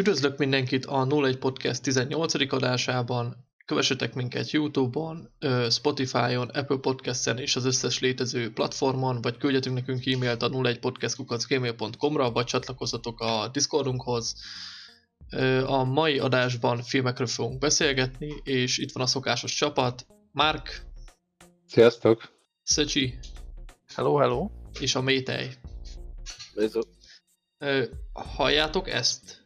Üdvözlök mindenkit a 01 Podcast 18. adásában. Kövessetek minket Youtube-on, Spotify-on, Apple Podcast-en és az összes létező platformon, vagy küldjetek nekünk e-mailt a 01podcastkukacgmail.com-ra, vagy csatlakozzatok a Discordunkhoz. A mai adásban filmekről fogunk beszélgetni, és itt van a szokásos csapat. Mark. Sziasztok. Szöcsi. Hello, hello. És a Métej. Bizony. Halljátok ezt?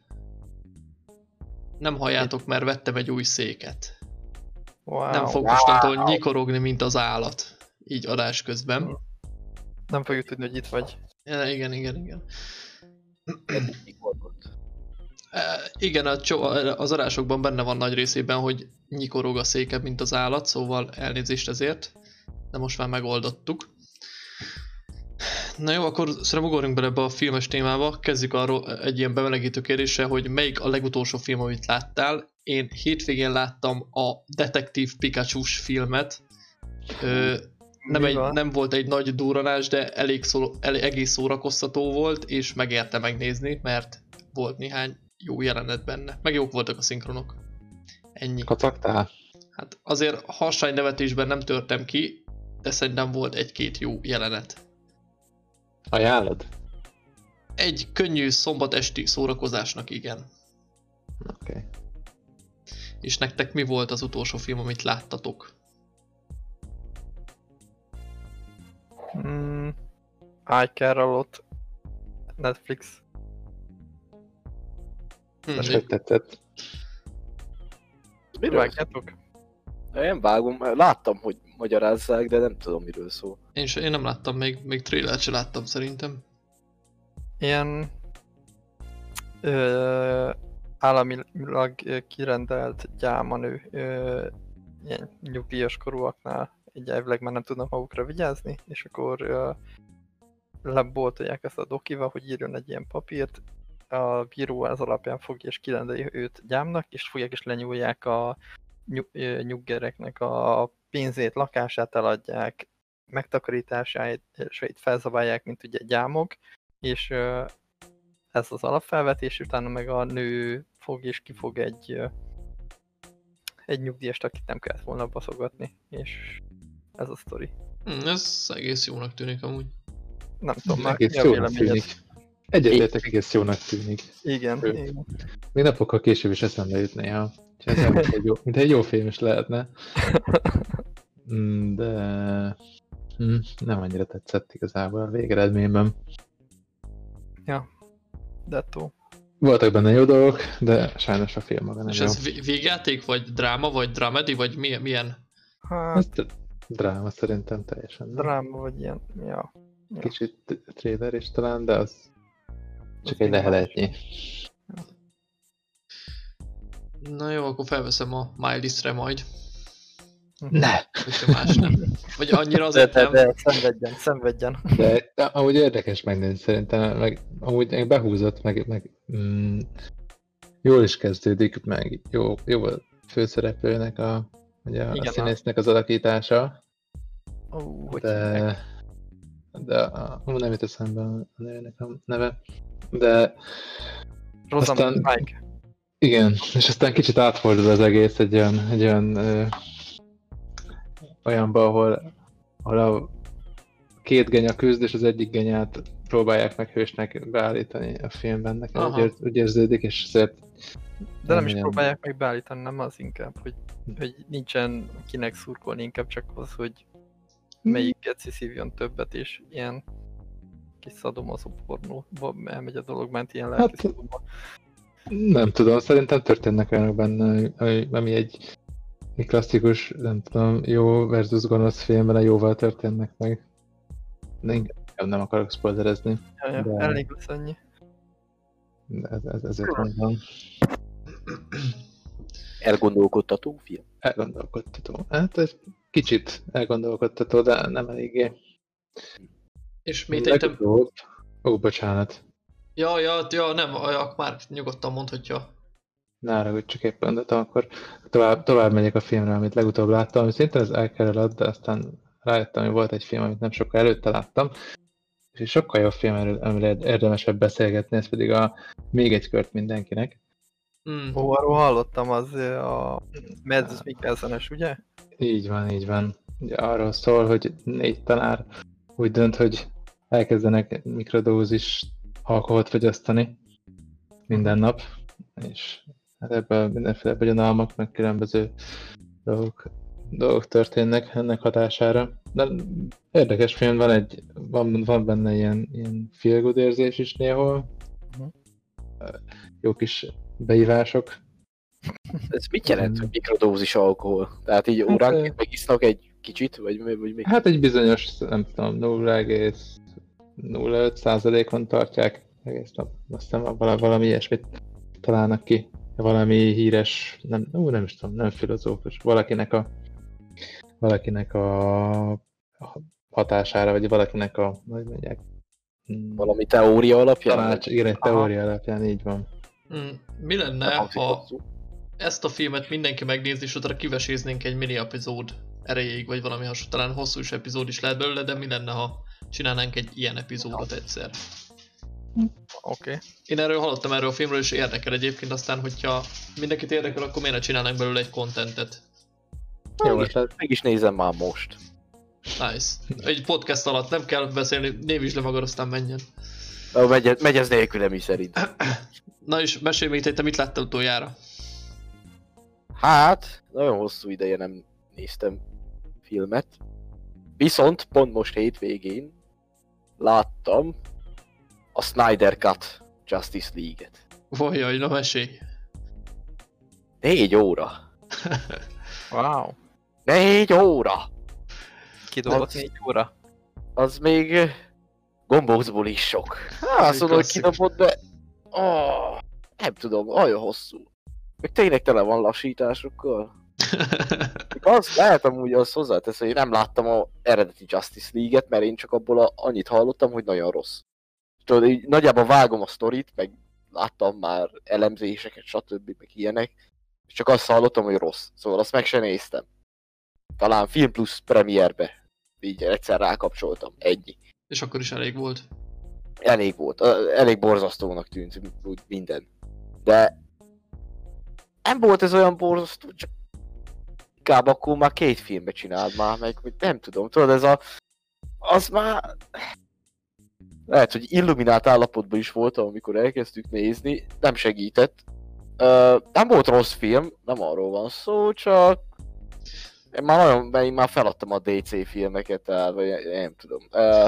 Nem halljátok, mert vettem egy új széket. Wow. Nem fog mostantól nyikorogni, mint az állat. Így adás közben. Nem fogjuk tudni, hogy itt vagy. Ja, igen, igen, igen. Nyikorgott. E, igen, a cso- az adásokban benne van nagy részében, hogy nyikorog a széke, mint az állat, szóval elnézést ezért. De most már megoldottuk. Na jó, akkor szerintem ugorjunk bele ebbe a filmes témába. Kezdjük arról egy ilyen bemelegítő kérdéssel, hogy melyik a legutolsó film, amit láttál. Én hétvégén láttam a Detektív pikachu filmet. Ö, nem, Mi egy, van? nem volt egy nagy durranás, de elég szó, elég, egész szórakoztató volt, és megérte megnézni, mert volt néhány jó jelenet benne. Meg jók voltak a szinkronok. Ennyi. Kacagtál? Hát azért harsány nevetésben nem törtem ki, de szerintem volt egy-két jó jelenet. Ajánlod? Egy könnyű szombat esti szórakozásnak igen. Oké. Okay. És nektek mi volt az utolsó film, amit láttatok? Mm, iCarol-ot. Netflix. Hm, És én- hogy tetszett? Miről? Vágjátok? Én vágom, láttam, hogy magyarázzák, de nem tudom, miről szól. én, se, én nem láttam, még, még trailert se láttam szerintem. Ilyen ö, államilag kirendelt gyámanő ö, ilyen nyugdíjas korúaknál így elvileg már nem tudnak magukra vigyázni, és akkor ö, leboltolják ezt a dokival, hogy írjon egy ilyen papírt, a bíró ez alapján fogja és kirendeli őt gyámnak, és fogják és lenyúlják a nyuggereknek a pénzét, lakását eladják, megtakarításait és felzabálják, mint ugye gyámok, és ez az alapfelvetés, utána meg a nő fog és kifog egy egy nyugdíjast, akit nem kellett volna baszogatni, és ez a sztori. Hm, ez egész jónak tűnik amúgy. Nem tudom, már Egész jónak tűnik. Egyetértek, egész jónak tűnik. Igen, Ő. igen. Még napokkal később is eszembe jut néha. Ez mint egy jó, mint egy jó film is lehetne. Mm, De mm, nem annyira tetszett igazából a végeredményben. Dettó. Voltak benne jó dolgok, de sajnos a film maga nem És jó. ez vé- végjáték, vagy dráma, vagy dramedy, vagy milyen? milyen? Hát, Ez t- dráma szerintem teljesen. nem? dráma vagy ilyen, ja. ja. Kicsit trailer is talán, de az csak egy leheletnyi. Na jó, akkor felveszem a my listre majd, Ne! hogyha más nem. Vagy annyira De, azért de, nem. de, szenvedjen, szenvedjen. De de amúgy érdekes megnézni szerintem, meg amúgy behúzott, meg, meg mm, jól is kezdődik, meg jó, jó a főszereplőnek a, ugye a Igen, a- színésznek az alakítása, Ó, hogy de, de a, nem jut eszembe a nőnek a neve, de Rosamund aztán- Pike. igen, és aztán kicsit átfordul az egész egy olyan, egy olyan ö, olyanba, ahol, ahol a két genya küzd, és az egyik genyát próbálják meg hősnek beállítani a filmben. Nekem úgy, úgy érződik, és ezért De nem is ilyen- próbálják meg beállítani, nem az inkább, hogy, hogy nincsen kinek szurkolni, inkább csak az, hogy melyik geci szívjon többet, és ilyen kis szadomazó pornóba elmegy a dolog, ment ilyen Hát- lelki szadóba. nem tudom, szerintem történnek olyanok benne, ami egy, egy klasszikus, nem tudom, jó versus gonosz filmben a jóval történnek meg. De inkább nem akarok spoilerezni, Ja, ja, de- elég lesz annyi. de ez, ez, ezért mondom. Elgondolkodtató film. Elgondolkodtató. Hát ez kicsit elgondolkodtató, de nem eléggé. És mit te... Ó, bocsánat. Ja, ja, ja, nem, ja, már nyugodtan mondhatja. Ne hogy csak éppen gondoltam, akkor tovább, tovább megyek a filmre, amit legutóbb láttam, ami szintén az elkerülött, de aztán rájöttem, hogy volt egy film, amit nem sokkal előtte láttam, és egy sokkal jobb film, amiről érdemesebb beszélgetni, ez pedig a Még egy kört mindenkinek. Mm. Ó, arról hallottam, az a Mads Mikkelsenes, ugye? Így van, így van. Ugye arról szól, hogy négy tanár úgy dönt, hogy elkezdenek mikrodózis alkoholt fogyasztani minden nap, és hát ebből mindenféle bonyodalmak, meg különböző dolgok, dolgok történnek ennek hatására. De érdekes film, van, egy, van, van benne ilyen, ilyen feel good érzés is néhol. Mhm. Jó kis beívások. Ez mit jelent, hogy mikrodózis alkohol? Tehát így Hát, óránként ö- megisznak egy kicsit, vagy, mi- vagy mi? Hát egy bizonyos, nem tudom, 0,05 százalékon tartják egész nap. Aztán valami, valami ilyesmit találnak ki. Valami híres, nem, ú, nem is tudom, nem filozófus, valakinek a valakinek a hatására, vagy valakinek a, hogy mondják, hmm, Valami teória alapján? tanács, igen, egy teória alapján, így van. Mm. Mi lenne, ha ezt a filmet mindenki megnézi, és utána kiveséznénk egy mini epizód erejéig, vagy valami hasonló, talán hosszú is epizód is lehet belőle, de mi lenne, ha csinálnánk egy ilyen epizódot egyszer. Oké. Okay. Én erről hallottam erről a filmről, és érdekel egyébként, aztán, hogyha mindenkit érdekel, akkor miért ne csinálnánk belőle egy contentet. Jó, Meg is, tehát meg is nézem már most. Nice. Egy podcast alatt nem kell beszélni, név is le magad, aztán menjen. Ó, Megy, megy ez nélkülem is szerint. Na és mesélj még, te mit láttál utoljára? Hát, nagyon hosszú ideje nem néztem filmet. Viszont pont most hétvégén láttam a Snyder Cut Justice League-et. Vajjaj, na mesélj. Négy óra. Wow. Négy óra! Kidobott négy óra. Az még eh, gombócból is sok. Hát, azt mondom, hogy kidobott, de... Oh, nem tudom, olyan hosszú. Meg tényleg tele van lassításokkal. Az lehet amúgy az hozzátesz, hogy nem láttam a eredeti Justice League-et, mert én csak abból a, annyit hallottam, hogy nagyon rossz. Tudod, így nagyjából vágom a sztorit, meg láttam már elemzéseket, stb. meg ilyenek, és csak azt hallottam, hogy rossz. Szóval azt meg se néztem. Talán Film Plus premierbe így egyszer rákapcsoltam. Ennyi. és akkor is elég volt. Elég volt. Elég borzasztónak tűnt úgy minden. De nem volt ez olyan borzasztó, csak inkább akkor már két filmbe csináld már, meg nem tudom, tudod, ez a... Az már... Lehet, hogy illuminált állapotban is voltam, amikor elkezdtük nézni, nem segített. Ö, nem volt rossz film, nem arról van szó, csak... Én már nagyon, mert én már feladtam a DC filmeket, tehát, vagy nem tudom. Ö,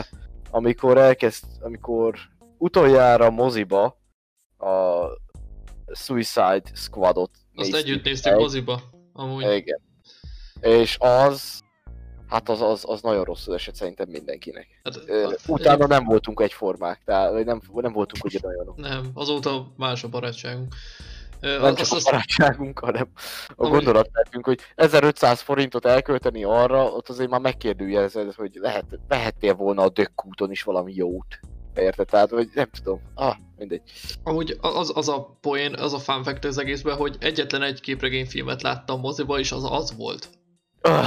amikor elkezd, amikor utoljára moziba a Suicide Squadot Azt néztük együtt néztük meg. moziba. Amúgy. Igen. És az, hát az, az, az nagyon rosszul esett szerintem mindenkinek. Hát, Ö, a- Utána nem voltunk egyformák, tehát vagy nem, nem voltunk ugyanolyanok. Nem, azóta más a barátságunk. Ö, Nem csak a azt- barátságunk, hanem a Amúgy- gondolat nekünk, hogy 1500 forintot elkölteni arra, ott azért már megkérdőjelezed, hogy lehet, vehettél volna a dökkúton is valami jót. Érted? Tehát, hogy nem tudom. Ah, mindegy. Amúgy az, az a poén, az a fun fact az egészben, hogy egyetlen egy képregényfilmet láttam moziba, és az az volt. Ah,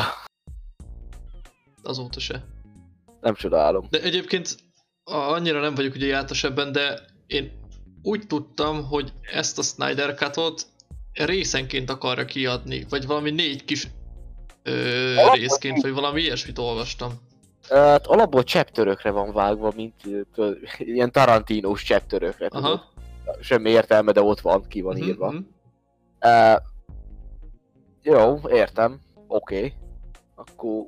Azóta se. nem csodálom. De egyébként annyira nem vagyok ugye jártas ebben, de én úgy tudtam, hogy ezt a Snyder Cut-ot részenként akarja kiadni, vagy valami négy kis ö, részként, vagy valami ilyesmit olvastam. Hát alapból cseptörökre van vágva, mint tudod, ilyen Tarantinos cseptörökre, tudod. Aha. Semmi értelme, de ott van, ki van Mhm, írva. Uh, jó, értem. Oké. Okay. Akkor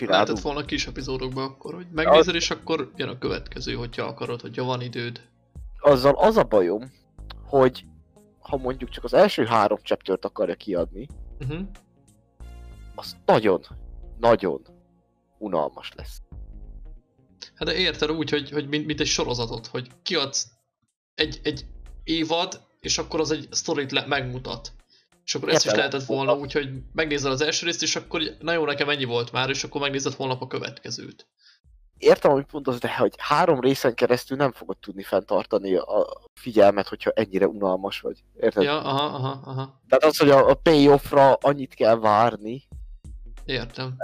Lehetett csinálunk. volna kis epizódokban akkor, hogy megnézed, és akkor jön a következő, hogyha akarod, hogyha van időd. Azzal az a bajom, hogy ha mondjuk csak az első három chaptert akarja kiadni, Uh-huh. az nagyon, nagyon unalmas lesz. Hát de érted úgy, hogy, hogy mint, mint egy sorozatot, hogy kiadsz egy, egy évad, és akkor az egy sztorit le, megmutat. És akkor ezt is lehetett volna úgy, hogy megnézel az első részt, és akkor na jó, nekem ennyi volt már, és akkor megnézed holnap a következőt. Értem, amit mondasz, de hogy három részen keresztül nem fogod tudni fenntartani a figyelmet, hogyha ennyire unalmas vagy. Érted? Ja, aha, aha, aha, Tehát az, hogy a, a payoffra annyit kell várni, értem.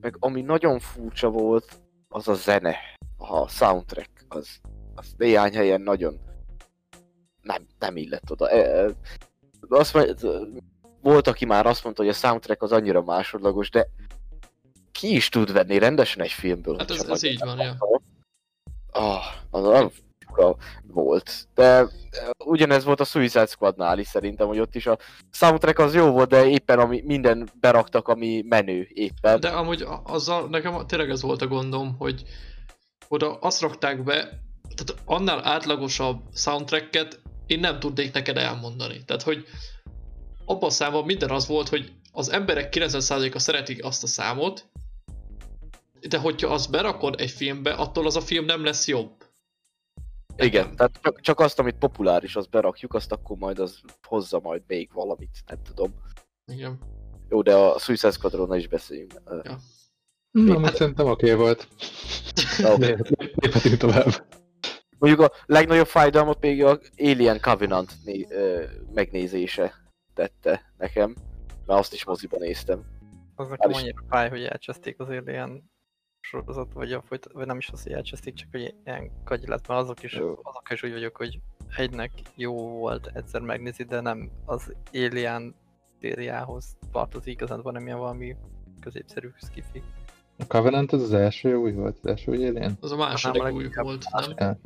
meg ami nagyon furcsa volt, az a zene, a soundtrack, az, az néhány helyen nagyon nem, nem illett oda. E, e, Azt mondja, volt, aki már azt mondta, hogy a soundtrack az annyira másodlagos, de ki is tud venni rendesen egy filmből. Hát ez, hogyha ez így van, ja. Ah, az fura volt. De ugyanez volt a Suicide Squadnál is szerintem, hogy ott is a soundtrack az jó volt, de éppen ami, minden beraktak, ami menő éppen. De amúgy azzal nekem tényleg ez volt a gondom, hogy oda azt rakták be, tehát annál átlagosabb soundtracket én nem tudnék neked elmondani. Tehát, hogy abban a számban minden az volt, hogy az emberek 90%-a szeretik azt a számot, de hogyha azt berakod egy filmbe, attól az a film nem lesz jobb. Igen, tehát csak, csak azt, amit populáris, azt berakjuk, azt akkor majd az hozza majd még valamit, nem tudom. Igen. Jó, de a Suicide Squadronnal is beszéljünk. Ö, Na, hát... szerintem oké okay volt. oké. Léphetünk tovább. Mondjuk a legnagyobb fájdalmat még a Alien Covenant né- ö, megnézése tette nekem, mert azt is moziban néztem. Az nekem is- annyira fáj, hogy elcseszték az Alien sorozat, vagy, a folyt, vagy nem is az, hogy elcseszték, csak hogy ilyen kagyi lett, mert azok is, Jó. azok is úgy vagyok, hogy egynek jó volt egyszer megnézni, de nem az Alien szériához tartozik, igazán van nem ilyen valami középszerű skifi. A Covenant az az első új volt, az első új Alien? Az a második Nem, a új volt, második. nem?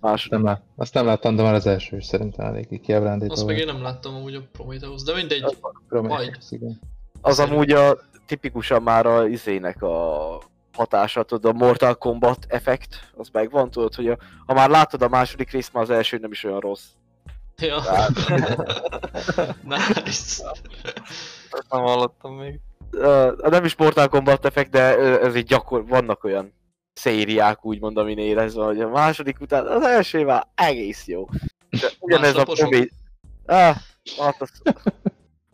Más, Nem lát, azt nem láttam, de már az első is szerintem eléggé kiábrándító Azt meg én nem láttam amúgy a Prometheus, de mindegy. Prometheus, igen. az amúgy a tipikusan már a izének a hatása, tudod, a Mortal Kombat effekt, az megvan, tudod, hogy a, ha már látod a második részt, már az első nem is olyan rossz. Ja. nice. Ezt nem hallottam még. Ö, nem is Mortal Kombat effekt, de ez egy gyakor, vannak olyan szériák, úgymond, amin érezve, hogy a második után az első már egész jó. De ugyanez a promé... Ah, hát az...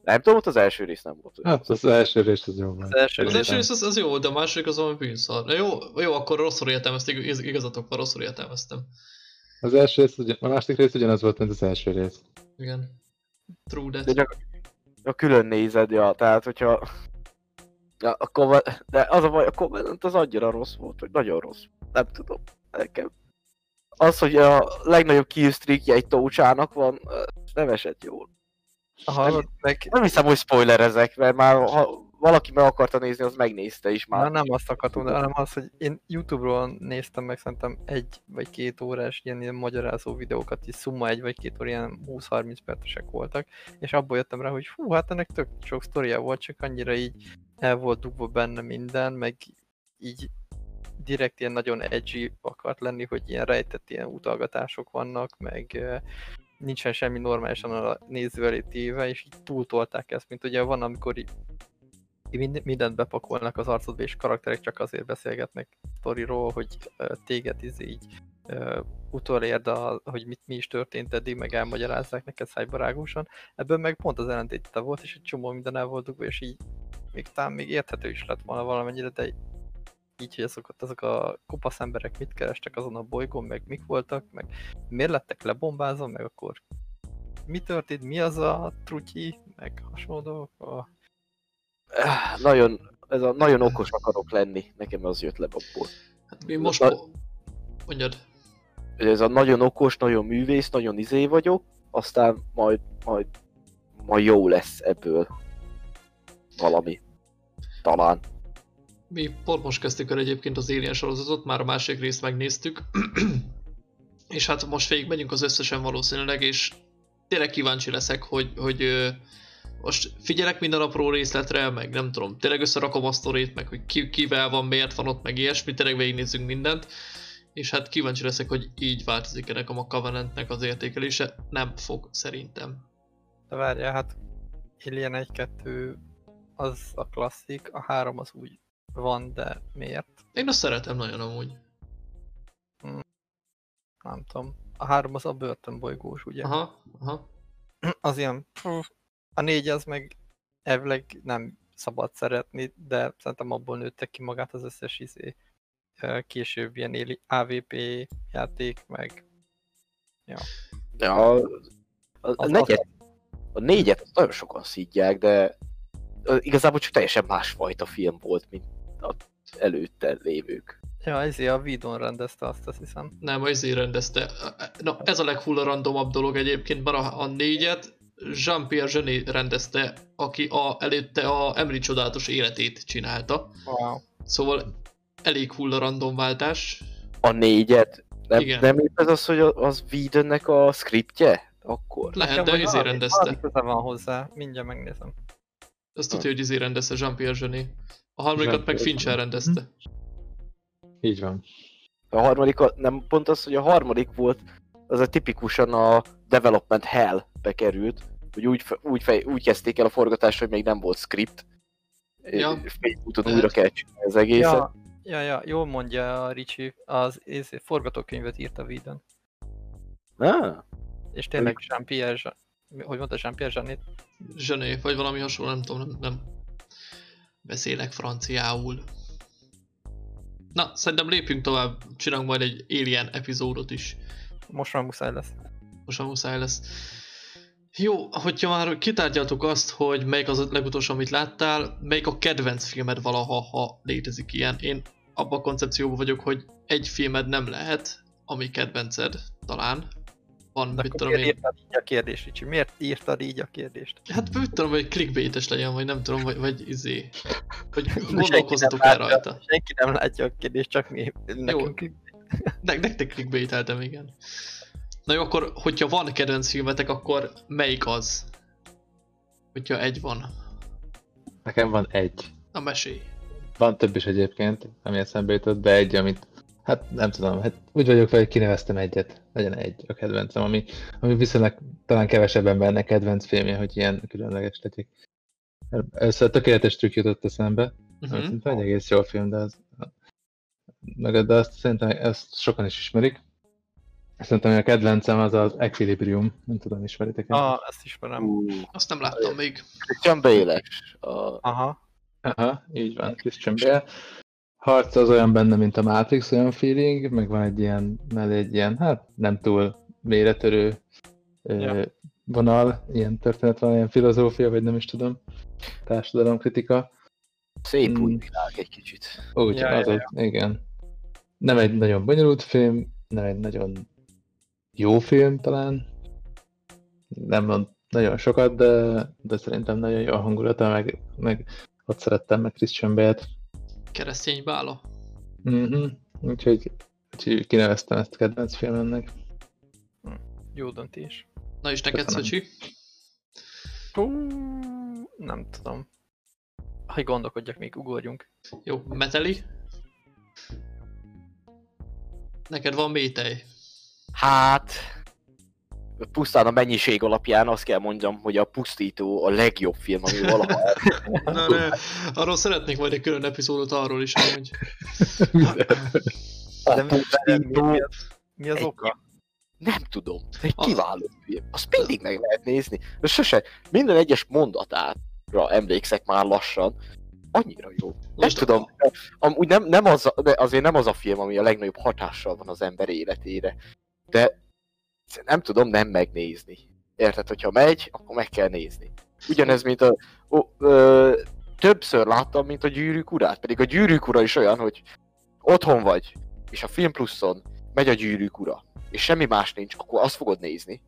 Nem tudom, ott az első rész nem volt. Hát az első rész az jó volt. Az első Az rész. első rész az, az jó, de a második az valami bűnszar. Na Jó, jó, akkor rosszul értelmezték, igaz- igazatok van, rosszul értelmeztem. Az első rész, ugyan, a második rész ugyanaz volt, mint az első rész. Igen. True De that. csak a külön nézed, ja, tehát hogyha... Ja, a Covenant, de az a baj, a Covenant az annyira rossz volt, hogy nagyon rossz. Nem tudom, nekem. Az, hogy a legnagyobb killstreakje egy tócsának van, nem esett jól. Hallod, meg Nem hiszem, hogy spoilerezek, mert már ha valaki meg akarta nézni, az megnézte is már. Már nem azt akartam, de hanem az, hogy én Youtube-ról néztem meg szerintem egy vagy két órás ilyen, ilyen magyarázó videókat, is szumma egy vagy két óra, ilyen 20-30 percesek voltak, és abból jöttem rá, hogy fú, hát ennek tök sok sztoria volt, csak annyira így el volt dugva benne minden, meg így direkt ilyen nagyon edgy akart lenni, hogy ilyen rejtett ilyen utalgatások vannak, meg nincsen semmi normálisan a néző elé téve, és így túltolták ezt, mint ugye van, amikor mind- mindent bepakolnak az arcodba, és karakterek csak azért beszélgetnek sztoriról, hogy téged izé így utolérd, a, hogy mit, mi is történt eddig, meg elmagyarázzák neked szájbarágosan. Ebből meg pont az ellentéte volt, és egy csomó minden el volt dugva, és így még talán még érthető is lett volna valamennyire, de így, hogy azok, azok a kopasz emberek mit kerestek azon a bolygón, meg mik voltak, meg miért lettek lebombázva, meg akkor mi történt, mi az a trutyi, meg hasonló dolgok. Ah, Nagyon, ez a nagyon okos akarok lenni, nekem az jött le abból. Hát mi most... Na- Mondjad. Ez a nagyon okos, nagyon művész, nagyon izé vagyok, aztán majd, majd, majd jó lesz ebből valami. Talán. Mi pont most kezdtük el egyébként az Alien sorozatot, már a másik részt megnéztük. és hát most végig megyünk az összesen valószínűleg, és tényleg kíváncsi leszek, hogy, hogy most figyelek minden apró részletre, meg nem tudom, tényleg összerakom a sztorit, meg hogy ki, kivel van, miért van ott, meg ilyesmi, tényleg végignézzünk mindent. És hát kíváncsi leszek, hogy így változik ennek a Covenantnek az értékelése. Nem fog, szerintem. De várjál, hát Alien 1-2 az a klasszik, a 3 az úgy van, de miért? Én azt szeretem nagyon amúgy. Nem tudom. A 3 az a börtönbolygós, ugye? Aha, aha. Az ilyen... pff, A 4 az meg elvileg nem szabad szeretni, de szerintem abból nőttek ki magát az összes izé, később ilyen éli- AVP játék, meg Ja, a, a, a, Az- negyed, a négyet nagyon sokan szidják, de igazából csak teljesen másfajta film volt, mint az előtte lévők. Ja, ezért a Vidon rendezte azt, azt hiszem. Nem, az izé rendezte. Na, ez a leghullarandomabb dolog egyébként, mert a, a négyet Jean-Pierre Jeunet rendezte, aki a, előtte a Emily csodálatos életét csinálta. Wow. Szóval elég hullarandom váltás. A négyet. Nem, Igen. nem épp ez az, hogy az Whedonnek a scriptje? Akkor. Lehet, de izé rendezte. van hozzá, mindjárt megnézem. Azt tudja, hogy izé rendezte Jean-Pierre Jeunet. A harmadikat meg Fincher rendezte. Így van. A harmadik, nem pont az, hogy a harmadik volt, az a tipikusan a Development Hell-be került, hogy úgy, úgy, fej, úgy kezdték el a forgatást, hogy még nem volt script. Ja. Lehet. újra kell csinálni az egészet. Ja, ja, ja, jól mondja a Ricsi, az izé, forgatókönyvet írt a Vidon. Ah, És tényleg Jean-Pierre, Jean- hogy mondta Jean-Pierre Jeannet? Zsené, vagy valami hasonló, nem tudom, nem, nem beszélek franciául. Na, szerintem lépjünk tovább, csinálunk majd egy Alien epizódot is. Most már muszáj lesz. Most már muszáj lesz. Jó, hogyha már kitárgyaltuk azt, hogy melyik az a legutolsó, amit láttál, melyik a kedvenc filmed valaha, ha létezik ilyen. Én abban a koncepcióban vagyok, hogy egy filmed nem lehet, ami kedvenced, talán. Van, De mit tudom miért én. írtad így a kérdést, Ricsi? Miért írtad így a kérdést? Hát mit tudom, hogy clickbaites legyen, vagy nem tudom, vagy, vagy izé. Hogy gondolkozzatok el rajta. Senki nem látja a kérdést, csak mi. Nekünk. Ne, nektek clickbaiteltem, igen. Na jó, akkor, hogyha van kedvenc filmetek, akkor melyik az? Hogyha egy van. Nekem van egy. A mesélj. Van több is egyébként, ami eszembe jutott, de egy, amit hát nem tudom, hát úgy vagyok vele, hogy kineveztem egyet, legyen egy a kedvencem, ami, ami viszonylag talán kevesebb embernek kedvenc filmje, hogy ilyen különleges legyek. Először a tökéletes trükk jutott eszembe, uh-huh. Szerintem egy egész jó film, de az, meg, de azt szerintem ezt sokan is ismerik. Szerintem a kedvencem az az Equilibrium, nem tudom, ismeritek-e? Ah, ezt ismerem. ú, Azt nem láttam még. Christian Bale-es. A, Aha. Aha, így van, Christian Bale. Harc az olyan benne, mint a Matrix, olyan feeling, meg van egy ilyen, mellé egy ilyen, hát nem túl méretörő Ja. ja. vonal, ilyen történet van, ilyen filozófia, vagy nem is tudom, társadalomkritika. szép Mm. új világ egy kicsit. Úgy, Ja, ja, ja, az ott, igen. Nem egy nagyon bonyolult film, nem egy nagyon jó film talán. Nem mond nagyon sokat, de, de szerintem nagyon jó a hangulata, meg, meg ott szerettem meg Christian Bale-t. Keresztény bála. Mhm. Úgyhogy, úgyhogy kineveztem ezt kedvenc filmemnek. Jó döntés. Na és neked. Szöcsi? Nem tudom. Hogy gondolkodjak, még ugorjunk. Jó, Meteli? Neked van métej. Hát, pusztán a mennyiség alapján azt kell mondjam, hogy a Pusztító a legjobb film, ami valaha Na, ne, arról szeretnék majd egy külön epizódot arról is, hogy a mi, Pusztító, mi, az, oka? nem tudom, egy A- kiváló film. Azt mindig meg lehet nézni. De sose, minden egyes mondatára emlékszek már lassan. Annyira jó. Nem tudom, amúgy nem, nem az, de azért nem az a film, ami a legnagyobb hatással van az ember életére. De nem tudom nem megnézni. Érted, hogyha megy, akkor meg kell nézni. Ugyanez, mint a... Ó, ö, többször láttam, mint a gyűrűk urát, pedig a gyűrűk ura is olyan, hogy otthon vagy, és a Film Pluszon megy a gyűrűk ura, és semmi más nincs, akkor azt fogod nézni.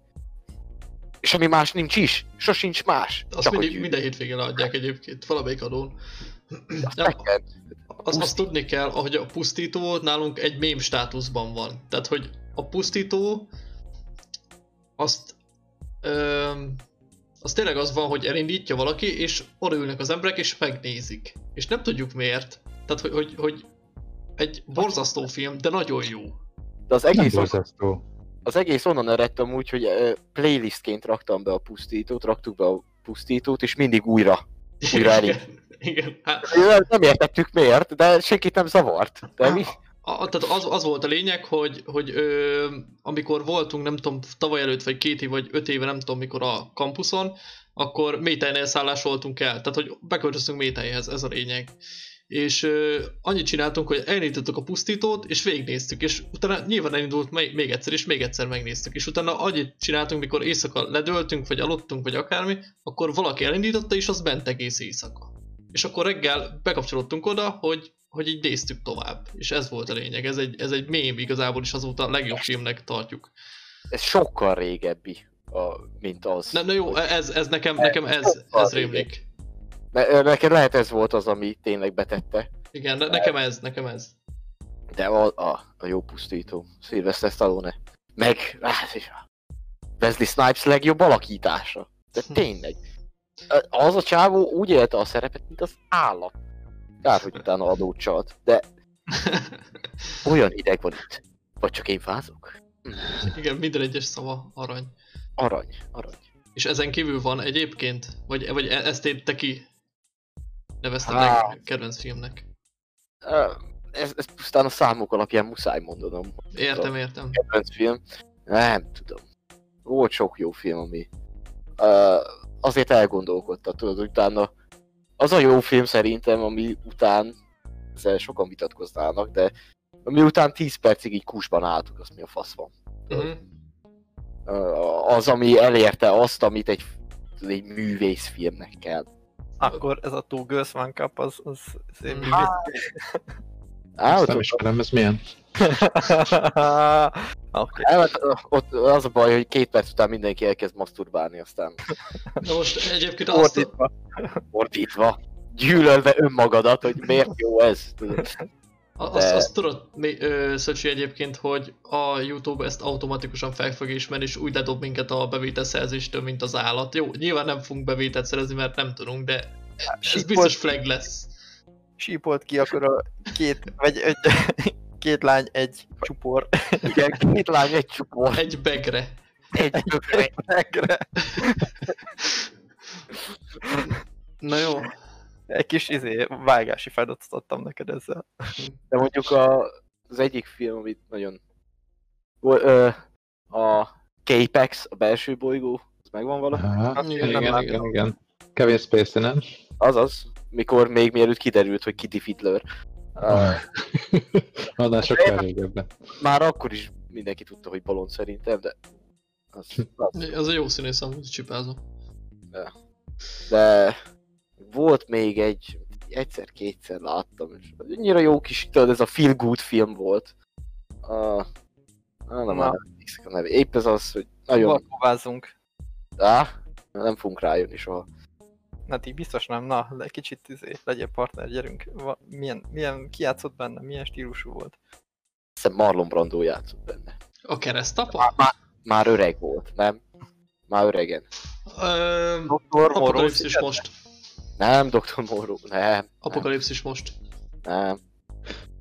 És semmi más nincs is, sosincs más. azt mindig, minden hétvégén adják egyébként, valamelyik adón. Azt Ja, kell. Az, azt tudni kell, hogy a pusztító nálunk egy mém státuszban van. Tehát, hogy a pusztító azt öm, az tényleg az van, hogy elindítja valaki, és oda ülnek az emberek, és megnézik. És nem tudjuk miért. Tehát, hogy, hogy, hogy egy borzasztó film, de nagyon jó. De az Nem egész, borzasztó. az egész onnan eredtem úgy, hogy ö, playlistként raktam be a pusztítót, raktuk be a pusztítót, és mindig újra. Újra elég. Igen, igen. Hát, Nem- Nem értettük miért, de senkit nem zavart. De mi? A, tehát az, az volt a lényeg, hogy, hogy ö, amikor voltunk, nem tudom, tavaly előtt, vagy két év, vagy öt éve, nem tudom mikor a kampuszon, akkor mélytájnél szállás voltunk el. Tehát, hogy beköltöztünk mélytájhez, ez a lényeg. És ö, annyit csináltunk, hogy elindítottuk a pusztítót, és végignéztük, és utána nyilván elindult még egyszer, és még egyszer megnéztük. És utána annyit csináltunk, mikor éjszaka ledöltünk, vagy aludtunk, vagy akármi, akkor valaki elindította, és az bent egész éjszaka. És akkor reggel bekapcsolódtunk oda, hogy hogy így néztük tovább. És ez volt a lényeg. Ez egy, ez egy mém igazából is azóta a legjobb filmnek tartjuk. Ez sokkal régebbi, a, mint az. Na, na jó, ez, ez nekem, nekem ez, ez rémlik. Ne, neked lehet ez volt az, ami tényleg betette. Igen, ne, nekem ez, nekem ez. De a, a, a jó pusztító, Sylvester Stallone. Meg hát, Wesley Snipes legjobb alakítása. De tényleg. Az a csávó úgy élte a szerepet, mint az állat. Kár, hogy utána adót csalt, de olyan hideg van itt. Vagy csak én fázok? Igen, minden egyes szava arany. Arany, arany. És ezen kívül van egyébként? Vagy, vagy e- ezt én te ki nevezted Há. meg kedvenc filmnek? Ez, ez pusztán a számok alapján muszáj mondanom. Értem, értem. kedvenc film? Nem tudom. Volt sok jó film, ami uh, azért elgondolkodta, tudod, utána az a jó film szerintem, ami után, ezzel sokan vitatkoznának, de ami után 10 percig így kusban álltuk, azt mi a fasz van. Uh, az, ami elérte azt, amit egy, egy művészfilmnek kell. Akkor ez a Two Girls One Cup, az, az, az én Mm. Á, Ezt ott, nem ismerem, ez milyen? Oké. á, ott, ott, az a baj, hogy két perc után mindenki elkezd masturbálni, aztán Na most egyébként azt, Fordítva. fordítva, gyűlölve önmagadat, hogy miért jó ez. Tudod. azt, De- azt tudod, mi- ö, Szöcsi egyébként, hogy a Youtube ezt automatikusan fel fog ismerni, és úgy ledob minket a bevételszerzéstől, mint az állat. Jó, nyilván nem fogunk bevételt szerezni, mert nem tudunk, de ez Sípolt- biztos flag lesz. sípolt ki, akkor a két, vagy egy, két lány, egy csupor. Igen, két lány, egy csupor, Egy begre. egy bögre. Megre. Na jó, Egy kis izé, vágási feladatot adtam neked ezzel. De mondjuk a, az egyik film, amit nagyon... Ö, a Capex, a belső bolygó, az megvan? Aha, Igen, igen, nem igen, igen. Kevin Spacey, nem? Azaz, mikor még mielőtt kiderült, hogy Kitty Fiddler. Uh, Annál sokkal régebben. már akkor is mindenki tudta, hogy balond szerintem, de... Az, az, az a jó színész, amúgy csipázom. de volt még egy, egyszer-kétszer láttam, és annyira jó kis, tudod, ez a feel good film volt. Uh, nem, Na. már emlékszek a neve. Épp ez az, hogy nagyon... Valkovázzunk. Á, nem fogunk rájönni soha. Na ti biztos nem, na, de kicsit izé, legyél partner, gyerünk. Va, milyen, milyen, ki játszott benne, milyen stílusú volt? Hiszem Marlon Brando játszott benne. A keresztapa? Már, már, már öreg volt, nem? Már öregen. Doktor Apokalipszis most. Nem, Dr. Morrow, nem, nem, Apokalipszis most. nem.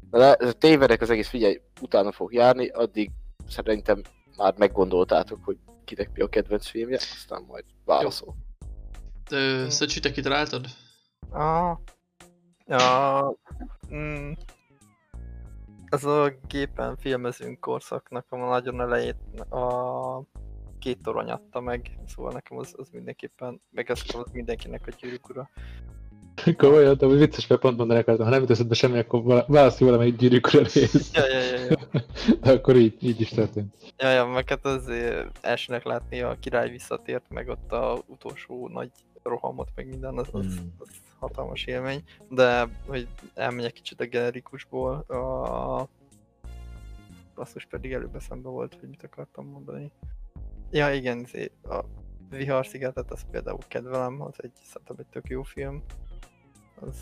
De tévedek az egész, figyelj, utána fog járni, addig szerintem már meggondoltátok, hogy kinek mi a kedvenc filmje, aztán majd válaszol. Ö, Te kitaláltad? Ah, ja, mm, ez a gépen filmezünk korszaknak a nagyon elejét a két torony adta meg, szóval nekem az, az mindenképpen, meg ez az mindenkinek a gyűrűk ura. Komolyan, de úgy vicces, mert pont mondani akartam, ha nem jut eszedbe semmi, akkor válaszolj valamelyik gyűrűkre rész. Ja, ja, ja, ja. De akkor így, így is történt. Ja, ja, meg hát azért elsőnek látni a király visszatért, meg ott a utolsó nagy rohamot, meg minden, az, az, Mm. az hatalmas élmény. De, hogy elmenjek kicsit a generikusból, a... Basszus pedig előbb eszembe volt, hogy mit akartam mondani. Ja, igen, izé, a Vihar szigetet, az például kedvelem, az egy, szerintem egy tök jó film. Az...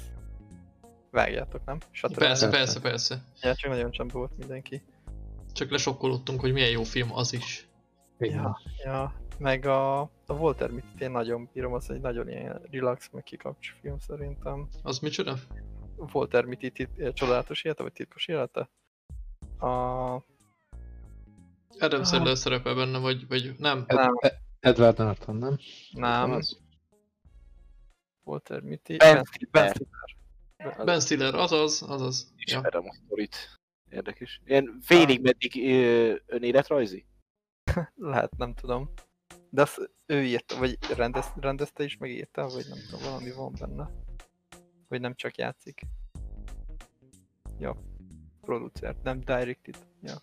Vágjátok, nem? Shutter Persze, persze, persze. Ja, csak nagyon csomó volt mindenki. Csak lesokkolódtunk, hogy milyen jó film az is. Igen. Ja, ja, meg a, a Walter Mitty én nagyon bírom, az egy nagyon ilyen relax, meg kikapcs film szerintem. Az micsoda? Walter Mitty tit, csodálatos élete, vagy titkos élete? A, Adam Ah. Sandler szerepel benne, vagy, vagy nem? nem, Edward Norton, nem? nem, Az? Walter Mitty, Ben Ben, Stiller. ben Stiller. Azaz, azaz. Ja. Ismerem a sztorit. Érdekes. Ilyen félig meddig önéletrajzi? Lehet, nem tudom. De azt ő írta, vagy rendez, rendezte is, meg írta, vagy nem tudom, valami van benne. Vagy nem csak játszik. Ja, producer, nem directed. Ja.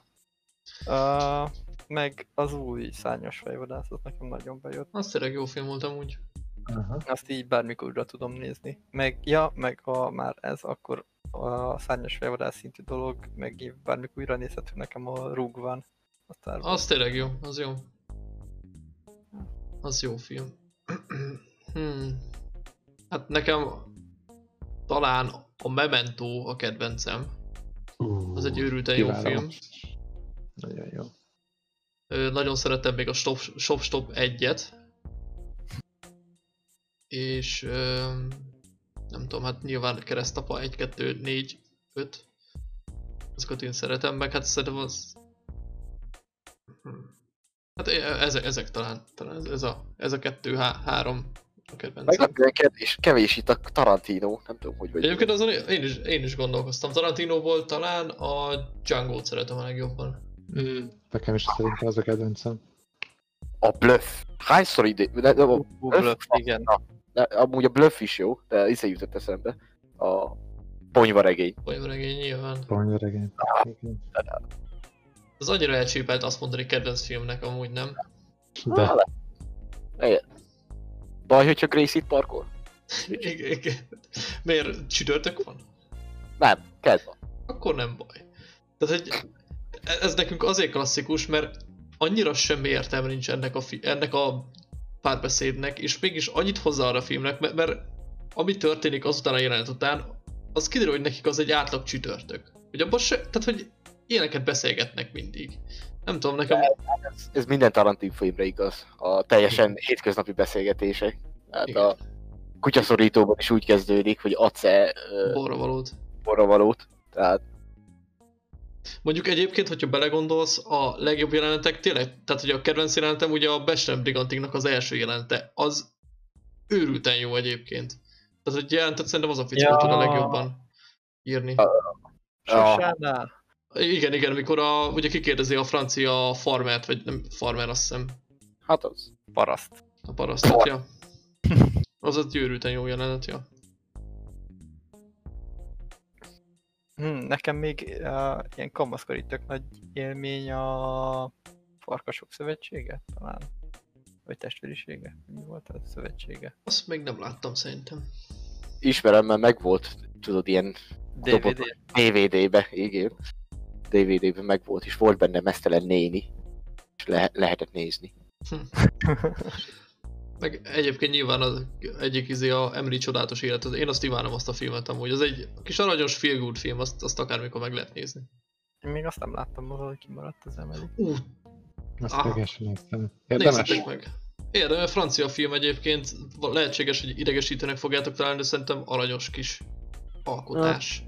Uh, meg az új szárnyas fejvadászat nekem nagyon bejött. Az tényleg jó film volt amúgy. Aha. Azt így bármikor újra tudom nézni. Meg, ja, meg ha már ez, akkor a szárnyas fejvadász szintű dolog, meg bármikor újra nézhető nekem a Rug van. A. Az tényleg jó, az jó. Az jó film. hmm. Hát nekem talán a Memento a kedvencem. Az egy őrülten jó film. Nagyon jó. Ö, nagyon szeretem még a Stop Stop, Stop 1-et. És ö, nem tudom, hát nyilván keresztapa 1, 2, 4, 5. Azokat én szeretem, meg hát szerintem az... Hát ezek, ezek talán, talán ez, ez, a, ez a kettő, há, három a kedvencem. Meglepően kevés, kevés itt a Tarantino, nem tudom, hogy vagy. Egyébként azon én is, én is gondolkoztam. Tarantinoból talán a Django-t szeretem a legjobban. Mm, nekem is szerintem az a kedvencem. A Bluff. Hányszor idő... De, de, a, Bluff, igen. Na, de, amúgy a Bluff is jó, de izé jutott eszembe. A ponyvaregény. Vagy regény nyilván. Ponyvaregény. Az annyira elcsépelt azt mondani kedvenc filmnek, amúgy nem. De Igen. Baj, hogyha Gracie itt parkol? Igen, igen. Miért csütörtök van? Nem, kedv van. Akkor nem baj. Tehát, hogy ez nekünk azért klasszikus, mert annyira semmi értelme nincs ennek a, fi- ennek a párbeszédnek, és mégis annyit hozzá arra a filmnek, mert, mert ami történik azután a jelenet után, az kiderül, hogy nekik az egy átlag csütörtök. Hogy abban se, tehát hogy ilyeneket beszélgetnek mindig. Nem tudom, nekem Ez, ez minden Tarantino filmre igaz. A teljesen hétköznapi beszélgetések. Hát Igen. a kutyaszorítóban is úgy kezdődik, hogy adsz-e ö, borra valót. borravalót. Tehát Mondjuk egyébként, hogyha belegondolsz, a legjobb jelenetek tényleg, tehát hogy a kedvenc jelenetem ugye a Bestem Brigantiknak az első jelenete, az őrülten jó egyébként. Tehát hogy jelentet szerintem az a fickó Ja. tud a legjobban írni. a, Sosánál? Igen, igen, amikor a, ugye kikérdezi a francia farmert, vagy nem farmer azt hiszem, hát az. Paraszt. a parasztot, ja. Az egy őrülten jó jelenet, ja. Hm, nekem még uh, ilyen kamaszkori tök nagy élmény a Farkasok Szövetsége talán. Vagy testvérisége? Mi volt az szövetsége? Azt még nem láttam szerintem. Ismerem, mert megvolt, tudod, ilyen DVD. DVD-be, igen. DVD-be megvolt, és volt benne mesztelen néni. És le- lehetett nézni. Meg egyébként nyilván az egyik izé a Emily csodálatos élet, én azt imádom azt a filmet amúgy, az egy kis aranyos feel good film, azt, azt akármikor meg lehet nézni. Én még azt nem láttam, hogy kimaradt az emeli. Ú, azt Ah. tegesen néztem. Érdemes? meg! Érdemes, francia film egyébként, lehetséges, hogy idegesítőnek fogjátok találni, de szerintem aranyos kis alkotás.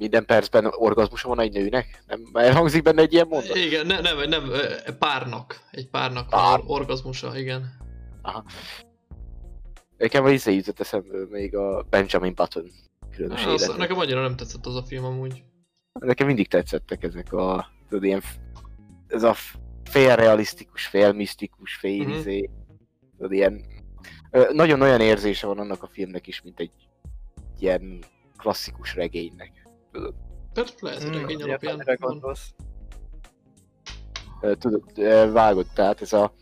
Minden percben orgazmusa van egy nőnek? Nem elhangzik benne egy ilyen mondat? Igen, ne, nem, nem, párnak, egy párnak Pár. orgazmusa, igen. Nekem az izé jutott eszembe még a Benjamin Button különös Az, élete. nekem annyira nem tetszett az a film amúgy. Nekem mindig tetszettek ezek a, tudod, ilyen, ez a félrealisztikus, félmisztikus, fél Mhm. izé, tudod, ilyen, nagyon olyan érzése van annak a filmnek is, mint egy ilyen klasszikus regénynek. Tehát lehet, hogy Hmm, regény ilyet, alapján gondolsz. Tudod, vágod, tehát ez a,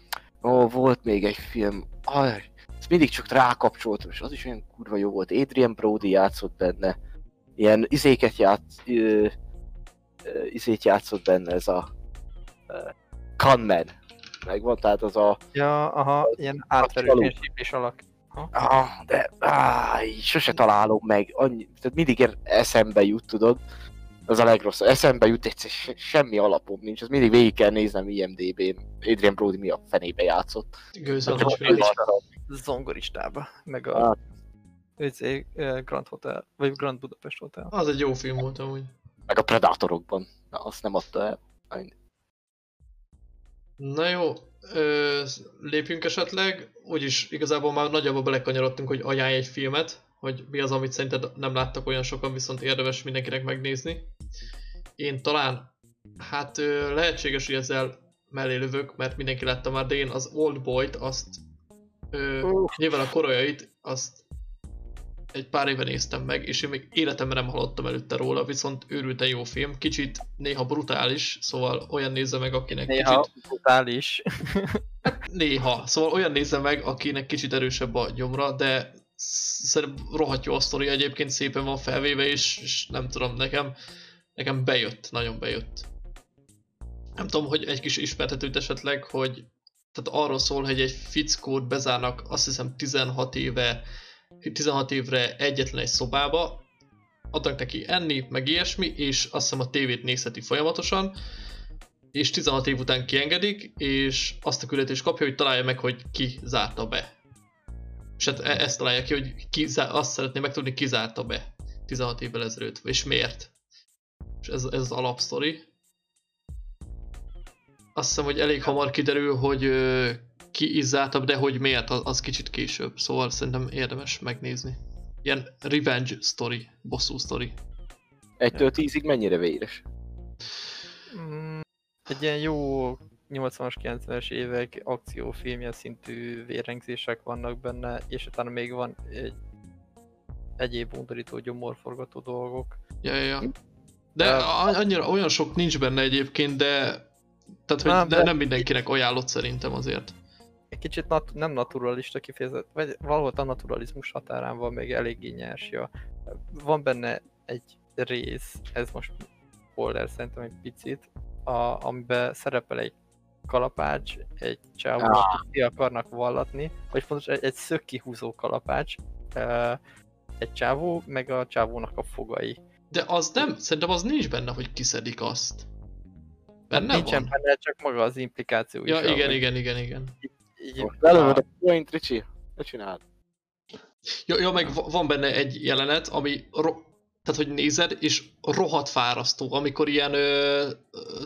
ó, volt még egy film, aj, ezt mindig csak rákapcsoltam, és az is olyan kurva jó volt, Adrian Brody játszott benne, ilyen izéket játsz, ö, ö, izét játszott benne, ez a ö, Gunman, megvan, tehát az a, Ja, aha, ilyen átverő, Való. ilyen sípés alak. Ah, de áh, sose találom meg, annyi, tehát mindig eszembe jut, tudod, az a legrosszabb, eszembe jut egyszer se, semmi alapom nincs, az mindig végig kell néznem IMDB-n, Adrian Brody mi a fenébe játszott. A- még. Zongoristába, meg Ah. a izé, ö, Grand Hotel, vagy Grand Budapest Hotel. Az egy jó film volt amúgy. Meg a Predatorokban, na azt nem adta el. Na jó, ö, lépjünk esetleg. Úgyis igazából már nagyjából belekanyarodtunk, hogy ajánlj egy filmet, hogy mi az, amit szerinted nem láttak olyan sokan, viszont érdemes mindenkinek megnézni. Én talán, hát ö, lehetséges, hogy ezzel mellé lövök, mert mindenki látta már, de én az Old Boy-t, azt ö, Uff. nyilván a koreait, azt egy pár éve néztem meg, és én még életemben nem hallottam előtte róla, viszont őrülten jó film, kicsit néha brutális, szóval olyan nézze meg, akinek Néha kicsit brutális. Néha. Szóval olyan nézze meg, akinek kicsit erősebb a gyomra, de szerintem rohadt jó a sztori egyébként, szépen van felvéve, és, és nem tudom, nekem, nekem bejött, nagyon bejött. Nem tudom, hogy egy kis ismertetőt esetleg, hogy tehát arról szól, hogy egy fickót bezárnak azt hiszem 16 éve 16 évre egyetlen egy szobába, adnak neki enni, meg ilyesmi, és azt hiszem a tévét nézheti folyamatosan, és 16 év után kiengedik, és azt a küldetést kapja, hogy találja meg, hogy ki zárta be. És hát e- ezt találja ki, hogy ki, azt szeretné megtudni, ki zárta be 16 évvel ezelőtt, és miért. És ez, ez az alapsztori. Azt hiszem, hogy elég hamar kiderül, hogy ö, ki izzáltabb, de hogy miért, az, az kicsit később. Szóval szerintem érdemes megnézni. Ilyen revenge story, bosszú story. Egytől tízig mennyire véres? Mm, egy ilyen jó 80-as, 90-es évek akciófilmje szintű vérengzések vannak benne, és utána még van egy egyéb undorító gyomorforgató dolgok. Ja, ja, ja. De a- annyira, olyan sok nincs benne egyébként, de tehát, hogy Nem, de de- nem mindenkinek ajánlott szerintem azért. Egy kicsit nat- nem naturalista kifejezet, vagy valahol a naturalizmus határán van még eléggé nyers. Ja. Van benne egy rész, ez most spoiler szerintem egy picit, a, amiben szerepel egy kalapács, egy csávó, Ah. ki akarnak vallatni, vagy fontos, egy, egy szökkihúzó kalapács, egy csávó, meg a csávónak a fogai. De az nem, szerintem az nincs benne, hogy kiszedik azt. Benne Nincsen van? benne, csak maga az implikáció is. Ja, igen, igen, igen, igen. Így, lelövöd a point, Ricsi? Ne csináld. Ja, ja, meg va- van benne egy jelenet, ami ro- tehát, hogy nézed, és rohadt fárasztó, amikor ilyen, ö, ö,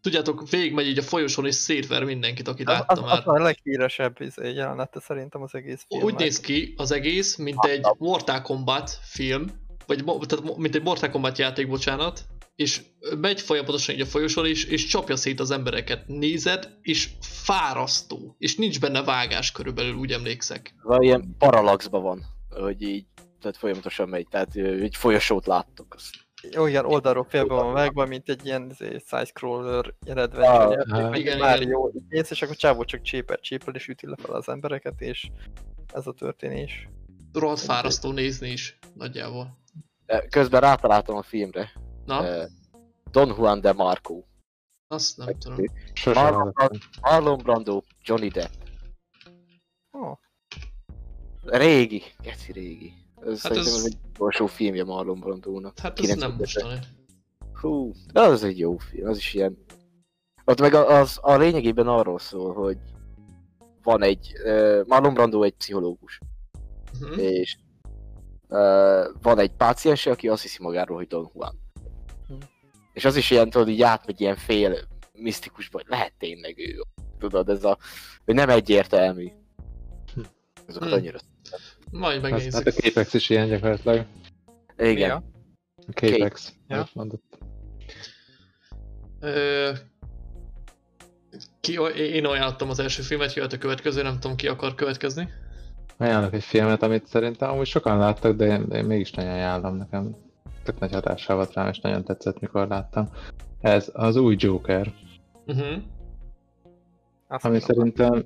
tudjátok, végigmegy így a folyosón, és szétver mindenkit, akit az, az, látta már. az a leghíresebb izé, jelenete szerintem az egész filmnek. Úgy néz ki az egész, mint egy Mortal Kombat film, vagy tehát mint egy Mortal Kombat játék, bocsánat, és megy folyamatosan így a folyosón, és, és csapja szét az embereket. Nézed, és fárasztó. És nincs benne vágás körülbelül, úgy emlékszek. Vagy ilyen paralaxba van, hogy így, tehát folyamatosan megy, tehát egy folyosót láttok. Azt. Jó, igen, oldalról félbe van vágva, mint egy ilyen side-scroller eredmény, Ah, ah, igen, Mario, igen. így mész, és akkor csávó csak csépel, csépel, és üti le fel az embereket, és ez a történés. Rohadt fárasztó nézni is, nagyjából. Közben rátaláltam a filmre. Na, Don Juan de Marco. azt nem tudom. Marlon, hallottam. Marlon Brando, Johnny Depp. Oh, Régi, geci régi. Ez Hát szerintem ez- egy utolsó filmje Marlon Brandónak. Hát ez nem 90-es. mostani. Hú, az egy jó film, az is ilyen... Ott meg a- az a lényegében arról szól, hogy van egy... Uh, Marlon Brando egy pszichológus, Mhm. és uh, van egy páciens, aki azt hiszi magáról, hogy Don Juan. És az is ilyen, tudod, így átmegy ilyen fél misztikusba, hogy lehet tényleg ő. Tudod, ez a... hogy nem egyértelmű. Azokat Hm. annyira... Majd Hát, megnézzük. hát a Capex is ilyen gyakorlatilag. Igen. Mi a? Capex, Ja. mondott. Ö, ki, én ajánlottam az első filmet, jöhet a következő, nem tudom ki akar következni. Ajánlok egy filmet, amit szerintem amúgy sokan láttak, de én, én mégis nagyon ajánlom nekem. Tök nagy hatással volt rám, és nagyon tetszett, mikor láttam. Ez az új Joker, Uh-huh. Azt ami szerintem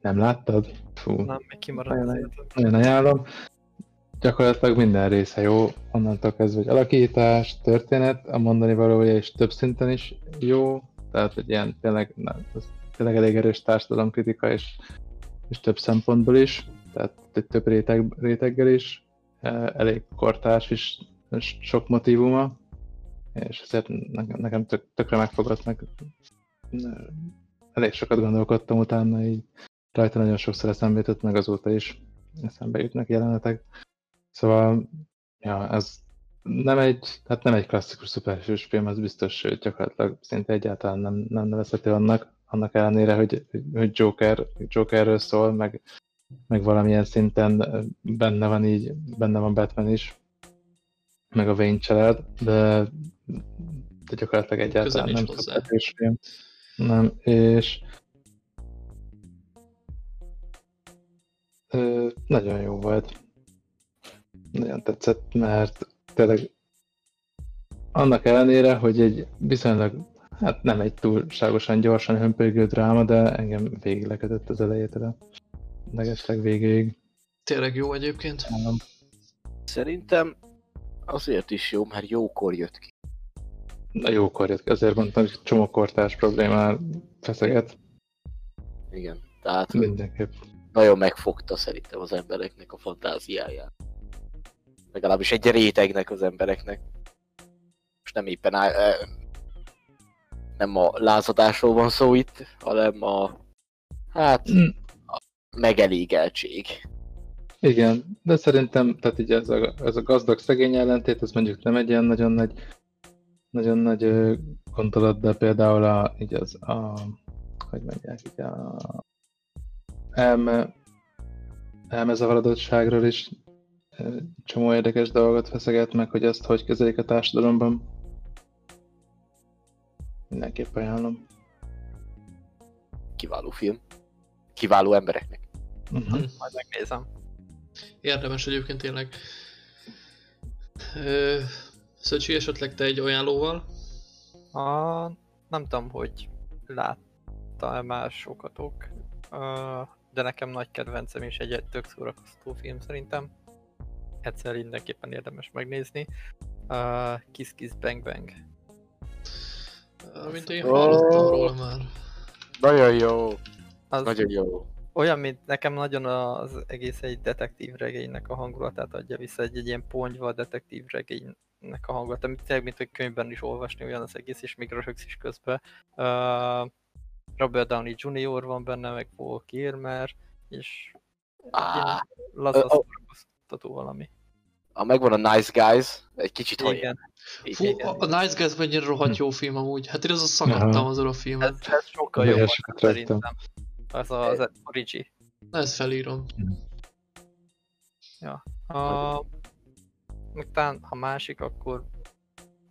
nem láttad? Fú, nem, még kimaradt Nagyon- nagyon ajánlom. Gyakorlatilag minden része jó, onnantól kezdve, hogy alakítás, történet, a mondani valója és több szinten is jó, tehát egy ilyen tényleg, na, ez tényleg elég erős társadalomkritika és, és több szempontból is, tehát egy több réteg, réteggel is, eh, elég kortárs is, sok motivuma, és ezért nekem, nekem tök, tökre megfogott, meg elég sokat gondolkodtam utána, így rajta nagyon sokszor eszembe jutott, meg azóta is eszembe jutnak jelenetek. Szóval, ja, ez nem egy, hát nem egy klasszikus szuperhős film, az biztos, hogy gyakorlatilag szinte egyáltalán nem, nem nevezhető annak, annak ellenére, hogy, hogy Joker, Jokerről szól, meg, meg valamilyen szinten benne van így, benne van Batman is, meg a Wayne család, de, de gyakorlatilag egyáltalán nem hozzá. szuperhős film. Nem, és Ö, nagyon jó volt. Nagyon tetszett, mert tényleg annak ellenére, hogy egy viszonylag, hát nem egy túlságosan gyorsan hömpölygő dráma, de engem végig lekötött az elejétől a legesleg végéig. Tényleg jó egyébként. Nem. Szerintem azért is jó, mert jókor jött ki. Na jókor jött, ki, ezért mondtam, hogy csomó kortárs problémál feszeget. Igen. Tehát Mindenképp. nagyon megfogta szerintem az embereknek a fantáziáját. Legalábbis egy rétegnek az embereknek. Most nem éppen áll, nem a lázadásról van szó itt, hanem a hát Mm. a megelégeltség. Igen, de szerintem, tehát így ez a, ez a gazdag-szegény ellentét, ez mondjuk nem egy ilyen nagyon nagy, nagyon nagy gondolat, de például a, így az, a, hogy mondják, így a elme, elmezavarodottságról is csomó érdekes dolgot feszeget meg, hogy ezt hogy kezelik a társadalomban. Mindenképp ajánlom. Kiváló film. Kiváló embereknek. Uh-huh. Majd megnézem. Érdemes egyébként tényleg. Ö, Szöcsi, esetleg te egy ajánlóval? A, nem tudom, hogy látta-e már sokatok, de nekem nagy kedvencem és egy tök szórakoztató film szerintem. Egyszer mindenképpen érdemes megnézni. Kiss Kiss Bang Bang. Mint én hallottam róla már. Nagyon jó. Az Nagyon jó. Olyan, mint nekem nagyon az egész egy detektív regénynek a hangulatát adja vissza, egy, egy ilyen ponyva detektív regénynek a hangulat, amit tényleg, mint egy könyvben is olvasni olyan az egész, és még röhögsz is közben. Uh, Robert Downey Jr. van benne, meg Paul Kilmer, és Á, laza valami. a megvan a Nice Guys, egy kicsit olyan. Igen, Fú, igen. a, a Nice Guys mennyire rohadt jó film amúgy. Hát én az a szakadtam azon a ez, filmet. ez sokkal A jobb szerintem. Az a, az a Origi. Na, ezt felírom. A, meg talán, ha másik, akkor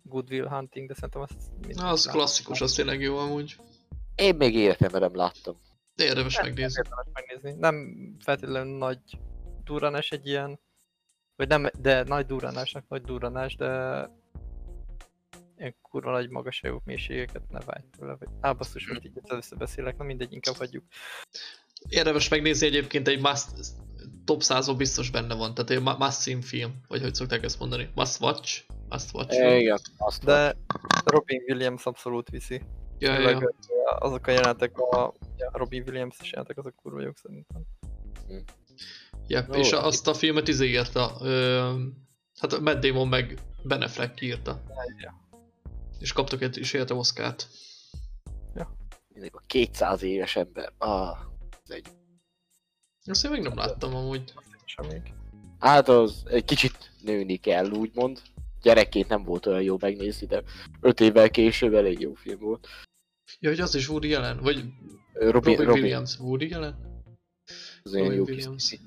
Good Will Hunting, de szerintem azt mindenki Na, az klasszikus, az tényleg jó amúgy. Én még életemben nem láttam. De érdemes Nem, megnézni. Érdemes megnézni. Nem feltétlenül nagy duranás egy ilyen, vagy nem, de nagy duranásnak nagy duranás, de kurva nagy magasságú mélységeket ne vágy tőle. Vagy... Á, basszus, most így összebeszélek, na mindegy, inkább hagyjuk. Érdemes megnézni egyébként egy must, top 100 biztos benne van. Tehát egy mu- must see film, vagy hogy szokták ezt mondani. Must watch? Must watch. film. Igen, azt de... De Robin Williams abszolút viszi. Ja, ja, Főleg, ja. azok a jelenetek, a ja, Robin Williams-es jelenetek, azok kurva jók szerintem. Yep. Ó, És a, azt a filmet izé írta. Ö, hát Matt Damon meg Ben Affleck írta. Ja. És kaptak egy is érte Oscárt. mindig a 200 éves ember. Ah, ez egy... Azt én még nem láttam amúgy. Sem még. Hát az egy kicsit nőni kell, úgymond. Gyerekként nem volt olyan jó megnézni, de 5 évvel később elég jó film volt. Ja, hogy az is Woody Allen? Vagy Robin, Robin, Robin, Williams. Woody Allen? az Robin jó Williams. kis...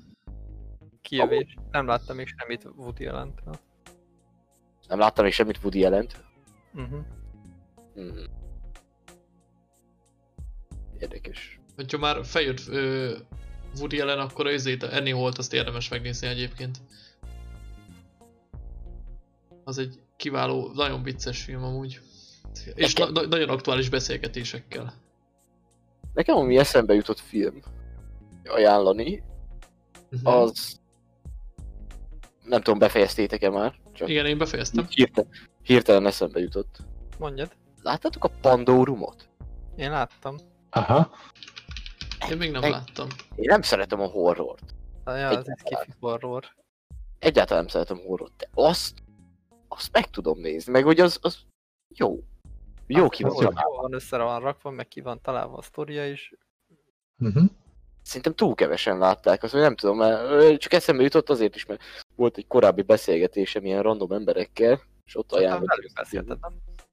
Kijövés. Nem láttam még semmit Woody allen Nem láttam még semmit Woody jelent. Uh-huh. Hmm. Érdekes. Hogyha már feljött ö, Woody Allen, akkor az izét, a Annie Holt azt érdemes megnézni egyébként. Az egy kiváló, nagyon vicces film amúgy. És na- na- nagyon aktuális beszélgetésekkel. Nekem ami eszembe jutott film ajánlani, Mhm. az... Nem tudom, befejeztétek-e már? Csak Igen, én befejeztem. hirtelen, hirtelen eszembe jutott. Mondjad. Láttátok a Pandorumot? Én láttam. Aha. Én még nem Meg- láttam. Én nem szeretem a horrort. Ah, Ja, ez egy kifi horror. Egyáltalán nem szeretem a horrort, de azt, azt meg tudom nézni, meg hogy az, az jó. Jó ki van Jó, van össze van rakva, meg ki van találva a sztoria is. Uh-huh. Szerintem túl kevesen látták azt, vagy nem tudom, mert csak eszembe jutott azért is, mert volt egy korábbi beszélgetésem ilyen random emberekkel, és ott beszélted,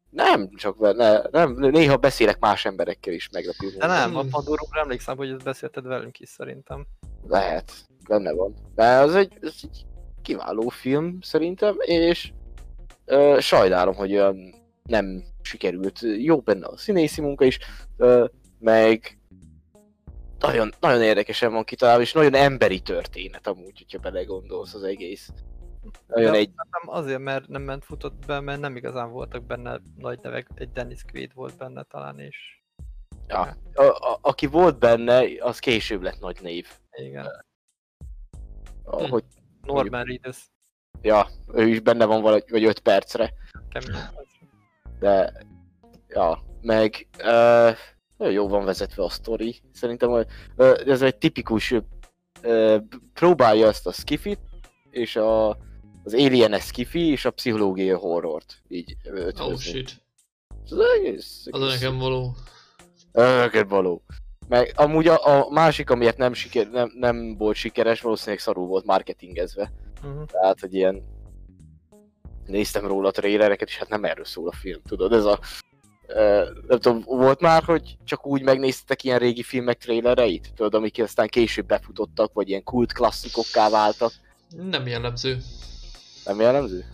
nem? Csak vele, nem, néha beszélek más emberekkel is meglepő. De nem, a. Pandorumra emlékszem, hogy ezt beszélted velünk is szerintem. Lehet, benne van. De az egy, az egy kiváló film szerintem, és ö, sajnálom, hogy olyan nem sikerült. Jó benne a színészi munka is, ö, meg nagyon, nagyon érdekesen van kitalálva, és nagyon emberi történet amúgy, hogyha belegondolsz az egész. Nagyon De egy, Nem azért, mert nem ment futott be, mert nem igazán voltak benne nagy nevek, egy Dennis Quaid volt benne talán, és ja, a, a, aki volt benne, az később lett nagy név. igen. Ahogy, Hm. Norman Reedus. ja, ő is benne van valahogy, vagy 5 percre. Kemény. De, ja, meg uh, nagyon jó van vezetve a sztori. Szerintem uh, ez egy tipikus, uh, próbálja ezt a skifit, és a, az alien skifi, és a pszichológiai horrort így Oh ötvözni. shit. Ez egész, Az a nekem való. Neked való. Meg amúgy a, a másik, amiért nem, siker, nem, nem volt sikeres, valószínűleg szarul volt marketingezve. Mhm. Tehát, hogy ilyen... Néztem róla a trailereket, és hát nem erről szól a film, tudod, ez a... Uh, nem tudom, volt már, hogy csak úgy megnéztetek ilyen régi filmek trailereit? Tudod, amik aztán később befutottak, vagy ilyen kult klasszikokká váltak. Nem jellemző. Nem jellemző?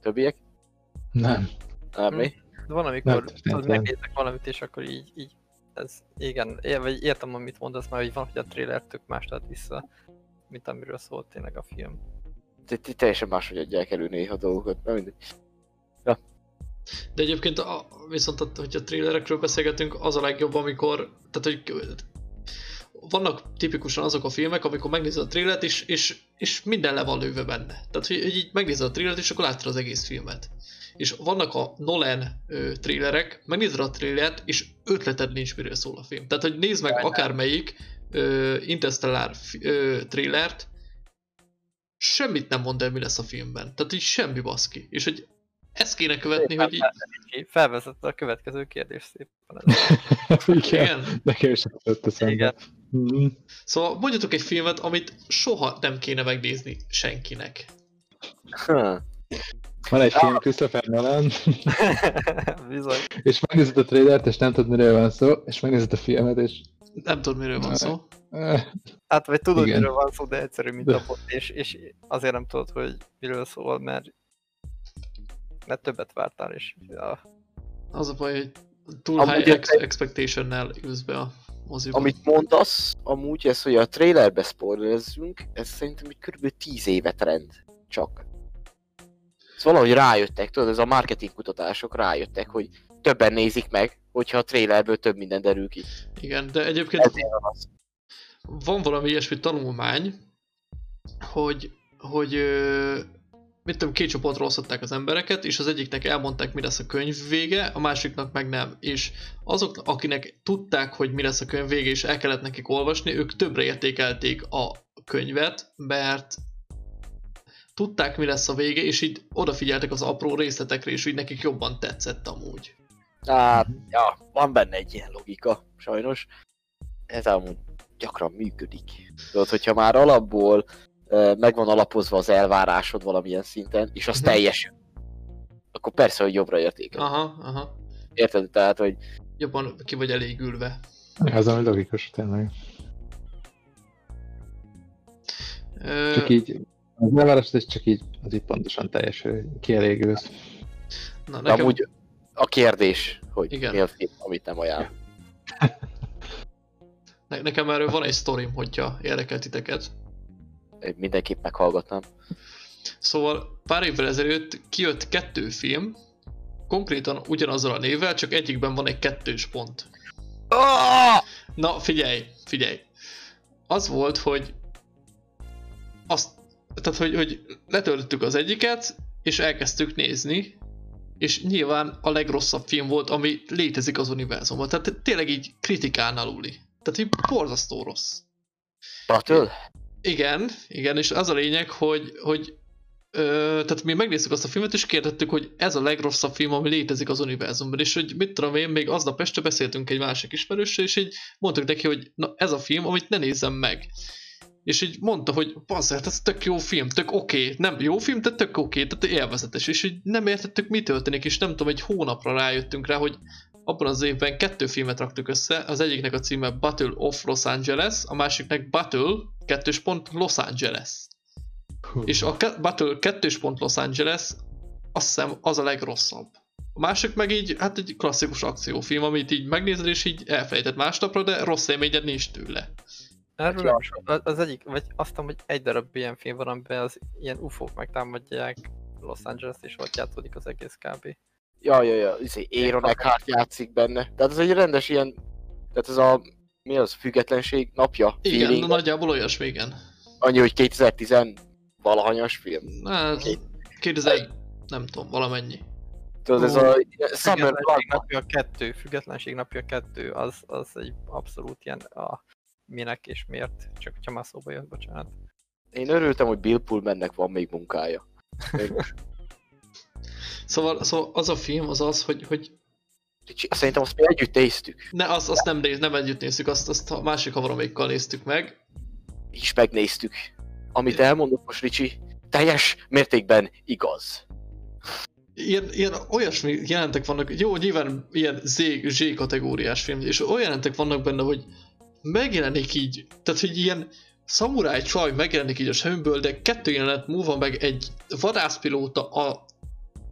Többiek? Nem. Nem, Hm. mi? De van, amikor tudod, megnézek valamit, és akkor így, így ez, igen, é- vagy értem, amit mondasz, mert hogy van, hogy a trailer tök más ad vissza, mint amiről szólt tényleg a film. Te- te- Teljesen máshogy adják elő néha dolgokat, nem mindegy. De egyébként, a, viszont a, hogyha trailerekről beszélgetünk, az a legjobb, amikor, tehát hogy vannak tipikusan azok a filmek, amikor megnézed a trailert, és, és, és minden le van lőve benne. Tehát, hogy, hogy így megnézed a trailert, és akkor látod az egész filmet. És vannak a Nolan ö, trailerek, megnézed a trailert, és ötleted nincs, miről szól a film. Tehát, hogy nézd meg akármelyik ö, Interstellar ö, trailert, semmit nem mond el, mi lesz a filmben. Tehát így semmi baszki. És hogy ezt kéne követni, hogy így... Felvezette a következő kérdés szépen. Igen. Igen. Nekem is eszembe. Igen. Mhm. Szóval mondjatok egy filmet, amit soha nem kéne megnézni senkinek. Hm. Van egy film, Christopher Nolan, Bizony. és megnézed a trailert, és nem tudod, miről van szó, és megnézed a filmet, és... Nem tudom, miről van szó. eh, Hát vagy tudod, Igen. miről van szó, de egyszerű, mint a pot, és, és azért nem tudod, hogy miről szól, mert mert többet vártál, és ja, Az a baj, hogy túl Amúgy high ex- expectation-nel ülsz be a moziba. Amit mondasz, amúgy ez, hogy a trailerbe spoilerezzünk, ez szerintem egy kb. 10 éve trend. Csak. Ez valahogy rájöttek, tudod, ez a marketing kutatások rájöttek, hogy többen nézik meg, hogyha a trailerből több minden derül ki. Igen, de egyébként az. van valami ilyesmi tanulmány, hogy, hogy mit tudom, két csoportra osztották az embereket, és az egyiknek elmondták, mi lesz a könyv vége, a másiknak meg nem. És azok, akinek tudták, hogy mi lesz a könyv vége, és el kellett nekik olvasni, ők többre értékelték a könyvet, mert tudták, mi lesz a vége, és így odafigyeltek az apró részletekre, és így nekik jobban tetszett amúgy. Hát, ja, van benne egy ilyen logika, sajnos. Ez amúgy gyakran működik. Tudod, hogyha már alapból uh, meg van alapozva az elvárásod valamilyen szinten, és az Mhm. teljes, akkor persze, hogy jobbra értékel. Aha, aha. Érted? Tehát, hogy Jobban ki vagy elégülve. Ez ami logikus, tényleg. Ö, Csak így, az elvárás, ez csak így, az így pontosan teljes, hogy kielégülsz. na, Nekem... nekem, amúgy a kérdés, hogy Igen. Mi a film, amit nem ajánl. ne, nekem erről van egy sztorim, hogyha érdekel titeket. Mindenképp meghallgatnám. Szóval pár évvel ezelőtt kijött kettő film, konkrétan ugyanazzal a névvel, csak egyikben van egy kettős pont. Na, figyelj, figyelj. Az volt, hogy azt, tehát, hogy, hogy letöltöttük az egyiket, és elkezdtük nézni, és nyilván a legrosszabb film volt, ami létezik az univerzumban. Tehát tényleg így kritikán aluli. Tehát így borzasztó rossz. Battle? Igen, igen, és az a lényeg, hogy, hogy ö, tehát mi megnéztük azt a filmet, és kérdettük, hogy ez a legrosszabb film, ami létezik az univerzumban, és hogy mit tudom én, még aznap este beszéltünk egy másik ismerőssel, és így mondtuk neki, hogy na ez a film, amit ne nézzem meg. És így mondta, hogy bazzert, ez tök jó film, tök oké, okay. nem jó film, de tök oké, okay, tehát élvezetes, és így nem értettük, mi történik, és nem tudom, egy hónapra rájöttünk rá, hogy abban az évben kettő filmet raktuk össze, az egyiknek a címe Battle of Los Angeles, a másiknek Battle, kettős pont Los Angeles. Hú. És a ke- Battle kettős pont Los Angeles azt hiszem az a legrosszabb. A másik meg így, hát egy klasszikus akciófilm, amit így megnézed és így elfelejtett másnapra, de rossz élményed nincs tőle. Erről nem az- az egyik, vagy azt hiszem, hogy egy darab ilyen film van, amiben az ilyen ufók megtámadják Los Angeles, és ott játszódik az egész kb. Ja, ja, ja, izé, Aaron Eckhart játszik benne. Tehát ez egy rendes ilyen, tehát ez a mi az, függetlenség napja? Igen, Feeling, nagyjából olyasmi, igen. annyi, hogy 2010 valahanyas film. Hát, 2000, nem tudom, valamennyi. Tudod, ez a Summer Blood napja kettő, függetlenség napja kettő, az, az egy abszolút ilyen a minek és miért, csak hogyha már szóba jött, bocsánat. Én örültem, hogy Bill Pullmannek van még munkája. Szóval, szóval az a film az az, hogy, hogy Szerintem azt mi együtt néztük, ne, azt, azt nem, néz, nem együtt néztük, azt, azt a másik havaromékkal néztük meg. és megnéztük. Amit elmondott most Ricsi, teljes mértékben igaz. Ilyen, ilyen olyasmi jelentek vannak, jó, nyilván ilyen Z, Z kategóriás film, és olyan jelentek vannak benne, hogy megjelenik így, tehát hogy ilyen szamuráj csaj megjelenik így a semmiből, de kettő jelenet múlva meg egy vadászpilóta a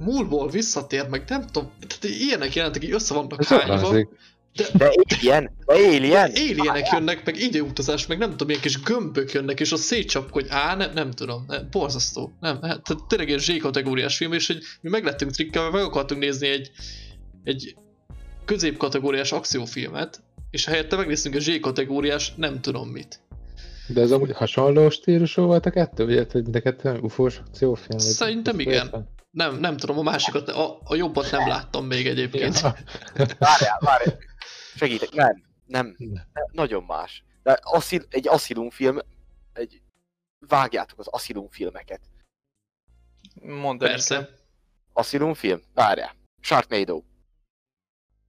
múlból visszatér, meg nem tudom, tehát ilyenek jelentek így össze vannak hányva. klasszik. De Alien, de Alien, Alienek jönnek, meg időutazás, meg nem tudom, ilyen kis gömbök jönnek, és a szétcsapkodj, á, nem, nem tudom, ne, borzasztó. Nem, hát, tehát tényleg egy Z-kategóriás film, és hogy mi meglettünk trikkel, meg akartunk nézni egy, egy középkategóriás akciófilmet, és helyette megnéztünk egy Z-kategóriás nem tudom mit. De ez amúgy hasonló stílusú volt a kettő? Ugye, hogy mind a kettő ufós akciófilm? Szerintem igen. film? Nem, nem tudom, a másikat, a, a jobbat nem láttam még egyébként. Várjál, várjál. Segítek, nem, nem, Nem. nagyon más. De asszil, egy Asylum film, egy... Vágjátok az Asylum filmeket. Mondd Persze. Asylum film? Várjál. Sharknado.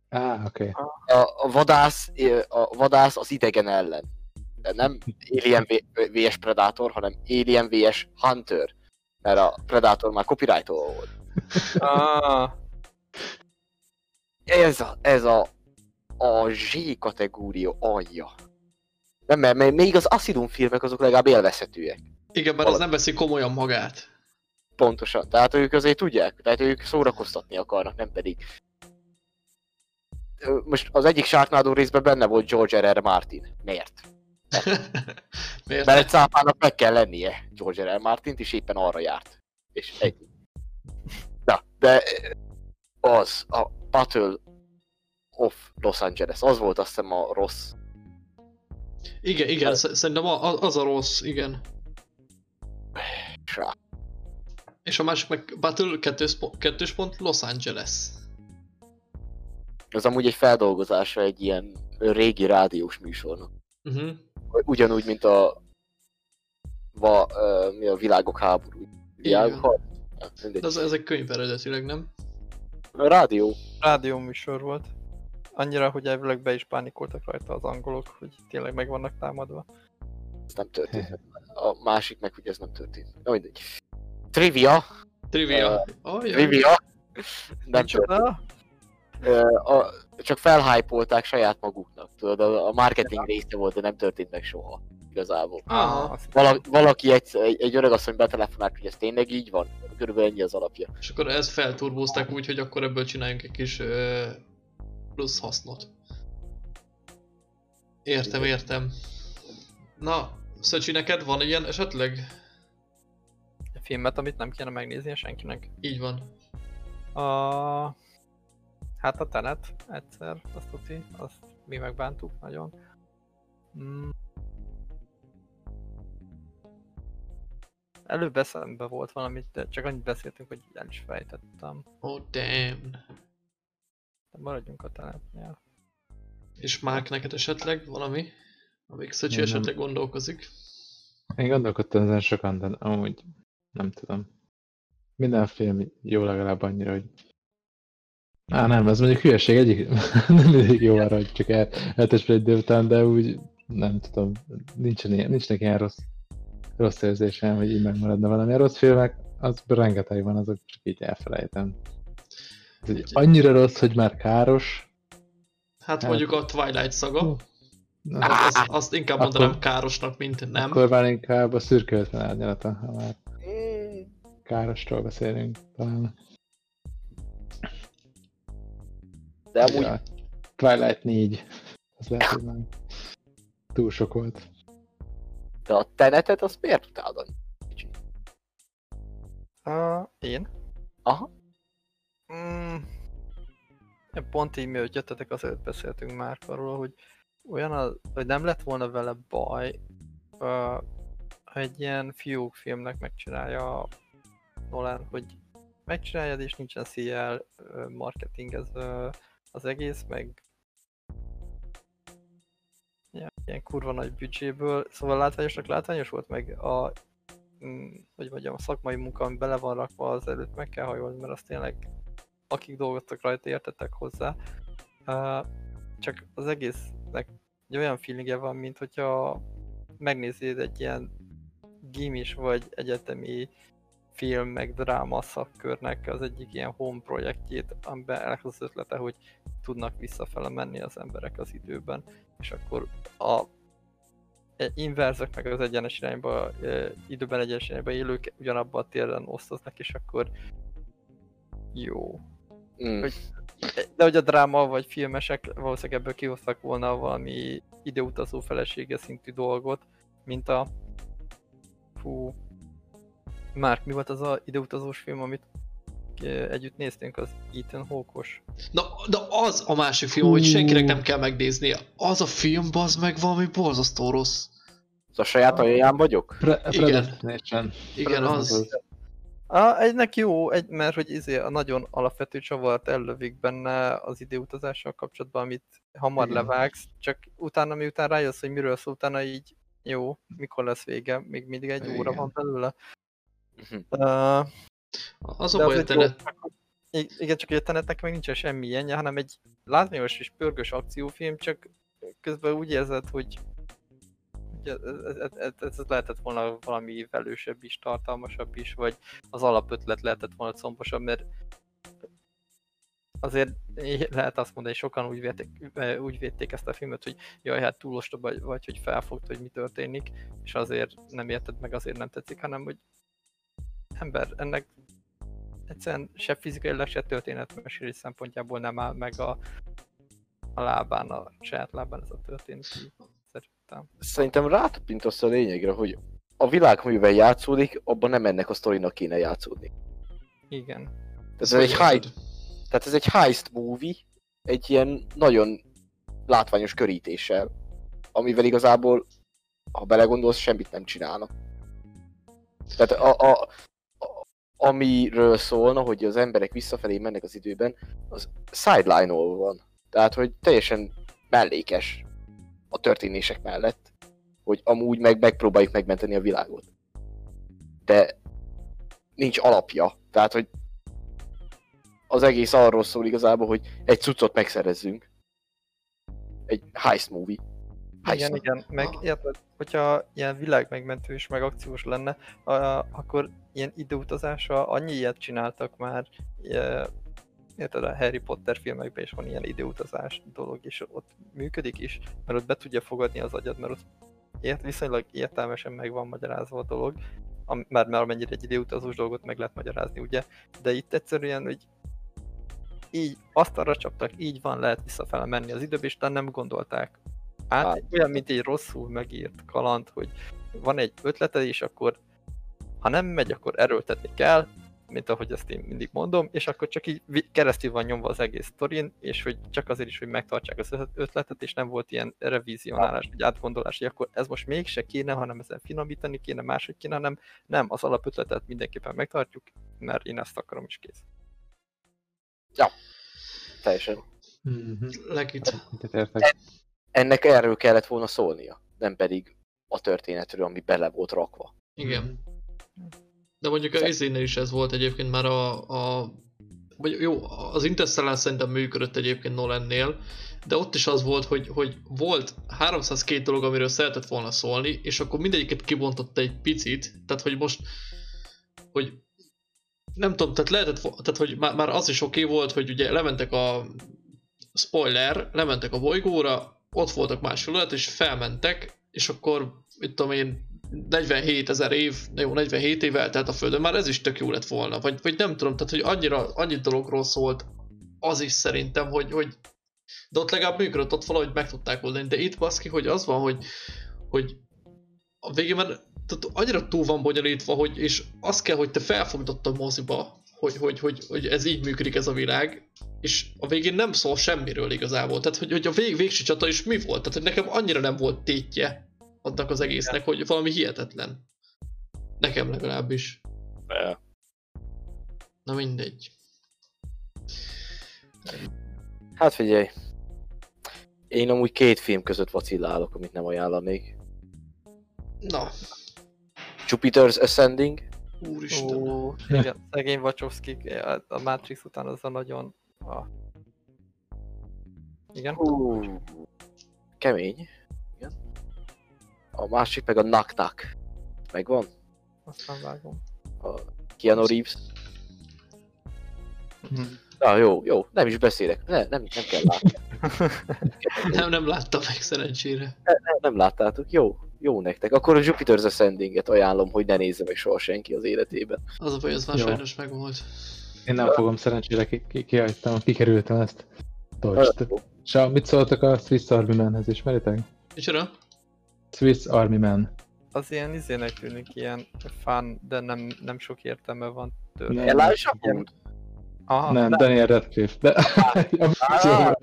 Á, oké. A, a, vadász, a vadász az idegen ellen. De nem Alien vs Predator, hanem Alien vs Hunter. Mert a Predator már copyright volt. Ah, Ez a, ez a, a Z kategória alja. Nem, mert mert még az Asylum filmek azok legalább élvezhetőek. Igen, mert az nem veszi komolyan magát. Pontosan. Tehát ők azért tudják, tehát ők szórakoztatni akarnak, nem pedig. Most az egyik Sharknado részben benne volt George R. R. Martin. Miért? Miért? Mert egy cápának meg kell lennie George R. R. Martint, és éppen arra járt. És egy. Na, de az, a Battle of Los Angeles, az volt azt hiszem a rossz. Igen, igen, sz- szerintem az a rossz, igen. Srác. És a másik meg Battle 2 pont, kettős pont Los Angeles. Az amúgy egy feldolgozása egy ilyen régi rádiós műsornak. Uh-huh. Ugyanúgy, mint a va, uh, mi a világok háború. Világok? Hát. De az, ez egy könyv eredetileg, nem? A rádió. rádió műsor volt. Annyira, hogy elvileg be is pánikoltak rajta az angolok, hogy tényleg meg vannak támadva. Ez nem történt. A másik meg, hogy ez nem történt. Na mindegy. Trivia. Trivia. Oh, Trivia. Nem történt. Micsoda? A, csak felhypolták saját maguknak. Tudod, a, a marketing része volt, de nem történt meg soha. Igazából. Aha. Vala, valaki egy, egy, egy öreg asszony betelefonált, hogy ez tényleg így van. Körülbelül ennyi az alapja. És akkor ezt felturbózták úgy, hogy akkor ebből csináljunk egy kis ö, plusz hasznot. Értem, értem. Na, Szöcsi, neked van ilyen esetleg? A filmet, amit nem kéne megnéznie senkinek. Így van. A... Hát a Tenet egyszer, azt tuti, azt mi megbántuk nagyon. Mm. Előbb eszembe volt valamit, de csak annyit beszéltünk, hogy el is fejtettem. Oh damn. De maradjunk a Tenetnél. És Márk, neked esetleg valami? Amíg Szöcsi Nem. esetleg gondolkozik. Én gondolkodtam ezen sokan, de amúgy nem tudom. Minden film jó legalább annyira, hogy... Á, nem, ez mondjuk hülyeség, egyik nem mindig jó arra, hogy csak el, eltesve egy délután, de úgy nem tudom, nincsen ilyen, nincsenek ilyen rossz, rossz érzésem, hogy így megmaradna valami. A rossz filmek, az rengeteg van, azok csak így elfelejtem. Ez egy annyira rossz, hogy már káros. Hát Hát- mondjuk a Twilight szaga. Hú. Na, Az, az, azt inkább Akkor- mondanám károsnak, mint nem. Akkor már inkább a szürke árnyalata, ha már károsról beszélünk talán. De amúgy Ja, Twilight 4. Az lehet, hogy már túl sok volt. de a tenetet azt miért utálod? Uh, én? Aha. Mm. Pont így mielőtt jöttetek, azért beszéltünk már arról, hogy olyan, az, hogy nem lett volna vele baj, uh, ha egy ilyen fiúk filmnek megcsinálja Nolan, hogy megcsináljad és nincsen CL marketing ez az egész, meg ja, ilyen kurva nagy büdzséből, szóval látványosnak látványos volt, meg a mm, hogy mondjam, a szakmai munka, ami bele van rakva, az előtt meg kell hajolni, mert azt tényleg akik dolgoztak rajta, értettek hozzá. Uh, csak az egésznek egy olyan feelingje van, mint hogyha megnézed egy ilyen gimis vagy egyetemi film meg dráma szakkörnek az egyik ilyen home projektjét, amiben ennek az ötlete, hogy tudnak visszafele menni az emberek az időben, és akkor a e, inverzek meg az egyenes irányba, e, időben egyenes irányba élők ugyanabban a térben osztoznak, és akkor jó. Mm. Hogy, de hogy a dráma vagy filmesek valószínűleg ebből kihoztak volna valami időutazó felesége szintű dolgot, mint a fú, Márk, mi volt az a ideutazós film, amit együtt néztünk, az Ethan Hawke-os. Na, de az a másik film, hogy senkinek nem kell megnéznie. Az a film, az meg valami borzasztó rossz. Az a saját alján vagyok? Pre- Igen. Igen, az. A, egynek jó, egy, mert hogy izé a nagyon alapvető csavart ellövik benne az időutazással kapcsolatban, amit hamar Igen. levágsz, csak utána miután rájössz, hogy miről szól, utána így jó, mikor lesz vége, még mindig egy Igen. óra van belőle. Uh, az a baj, a tenet... Igen, csak a tenetnek meg nincsen semmi ilyenje, hanem egy látványos és pörgős akciófilm, csak közben úgy érzed, hogy ez, ez, ez, ez lehetett volna valami velősebb is, tartalmasabb is, vagy az alapötlet lehetett volna combosabb, mert azért lehet azt mondani, hogy sokan úgy védték, úgy védték ezt a filmet, hogy jaj, hát túl ostoba vagy, vagy hogy felfogta, hogy mi történik, és azért nem érted meg, azért nem tetszik, hanem hogy ember, ennek egyszerűen se fizikailag, se történetmesélés szempontjából nem áll meg a, a lábán, a saját lábán ez a történet. Szerintem. Szerintem rátapintasz a lényegre, hogy a világművel játszódik, abban nem ennek a sztorinak kéne játszódni. Igen. Ez, egy heist, tehát ez egy heist movie, egy ilyen nagyon látványos körítéssel, amivel igazából, ha belegondolsz, semmit nem csinálnak. Tehát a, a, amiről szólna, hogy az emberek visszafelé mennek az időben, az sideline van. Tehát, hogy teljesen mellékes a történések mellett, hogy amúgy meg megpróbáljuk megmenteni a világot. De nincs alapja. Tehát, hogy az egész arról szól igazából, hogy egy cuccot megszerezzünk. Egy heist movie. Heist igen, igen, meg érted, hogyha ilyen világ megmentő és meg akciós lenne, akkor ilyen időutazásra annyi ilyet csináltak már, érted, a Harry Potter filmekben is van ilyen időutazás dolog, és ott működik is, mert ott be tudja fogadni az agyad, mert ott ért, viszonylag értelmesen meg van magyarázva a dolog, mert már amennyire egy időutazós dolgot meg lehet magyarázni, ugye, de itt egyszerűen, hogy így azt arra csaptak, így van, lehet visszafele menni az időbe, és nem gondolták át, hát. olyan, mint egy rosszul megírt kaland, hogy van egy ötleted, és akkor ha nem megy, akkor erőltetni kell, mint ahogy ezt én mindig mondom, és akkor csak így keresztül van nyomva az egész sztorin, és hogy csak azért is, hogy megtartsák az ötletet, és nem volt ilyen revizionálás, vagy átgondolás, hogy akkor ez most mégse kéne, hanem ezen finomítani kéne, máshogy kéne, hanem nem, az alapötletet mindenképpen megtartjuk, mert én ezt akarom is kész. Ja, teljesen. Mm-hmm. Legit. Ennek erről kellett volna szólnia, nem pedig a történetről, ami bele volt rakva. Igen. De mondjuk az izénél is ez volt egyébként már a, a vagy jó, az Interstellar szerintem működött egyébként Nolannél, de ott is az volt, hogy, hogy volt 302 dolog, amiről szeretett volna szólni, és akkor mindegyiket kibontott egy picit, tehát hogy most, hogy nem tudom, tehát lehetett, tehát hogy már, már az is oké okay volt, hogy ugye lementek a spoiler, lementek a bolygóra, ott voltak más felület, és felmentek, és akkor, mit tudom én, 47 ezer év, jó, 47 év eltelt a Földön, már ez is tök jó lett volna, vagy, vagy nem tudom, tehát hogy annyira, annyi dologról szólt az is szerintem, hogy, hogy de ott legalább működött, ott valahogy meg tudták oldani, de itt baszki, hogy az van, hogy, hogy a végén már tehát annyira túl van bonyolítva, hogy, és az kell, hogy te felfogdott a moziba, hogy, hogy, hogy, hogy ez így működik ez a világ, és a végén nem szól semmiről igazából. Tehát, hogy, hogy a vég, végső csata is mi volt? Tehát, hogy nekem annyira nem volt tétje annak az egésznek, hogy valami hihetetlen. Nekem legalábbis. Ja. Na mindegy. Hát figyelj. Én amúgy két film között vacillálok, amit nem ajánlanék. Na, Jupiter's Ascending. Úristen. Ó, igen, szegény Wachowski a Matrix után az a nagyon... A... Igen? Hú, kemény. Igen. A másik meg a Knock Knock. Megvan? Azt nem vágom. A Keanu Reeves. Hm. Na jó, jó, nem is beszélek. Ne, nem, nem kell látni. Nem, nem láttam meg szerencsére. Nem, nem láttátok, jó, jó nektek. Akkor a Jupiter's Ascending-et ajánlom, hogy ne nézze meg soha senki az életében. Az a baj, az már Jó. sajnos megvolt. Én nem fogom, szerencsére ki, ki, kihagytam, kikerültem ezt. Dodge-t. És mit szóltak a Swiss Army Manhez, ismeritek? Micsoda? Swiss Army Man. Az ilyen izének tűnik, ilyen fun, de nem, nem sok értelme van tőle. Nem. Elijah Wood? Aha, nem, de- Daniel Radcliffe, de... Ah.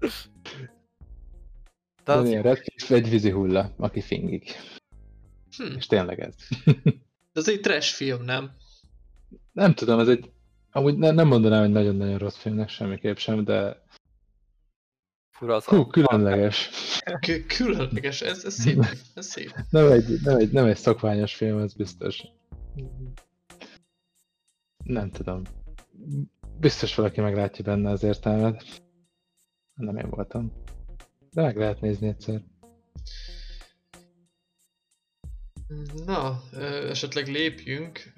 de az Daniel Radcliffe egy vízi hulla, aki fingik. Hm. És tényleg ez. Ez egy trash film, nem? Nem tudom, ez egy... Amúgy ne, nem mondanám, hogy nagyon-nagyon rossz filmnek semmiképp sem, de fura az hú, különleges. Kü- különleges, ez, ez szép. Ez szép. Nem egy, nem, egy, nem egy szokványos film, ez biztos. Nem tudom. Biztos valaki meglátja benne az értelmet. Nem én voltam. De meg lehet nézni egyszer. Na, esetleg lépjünk.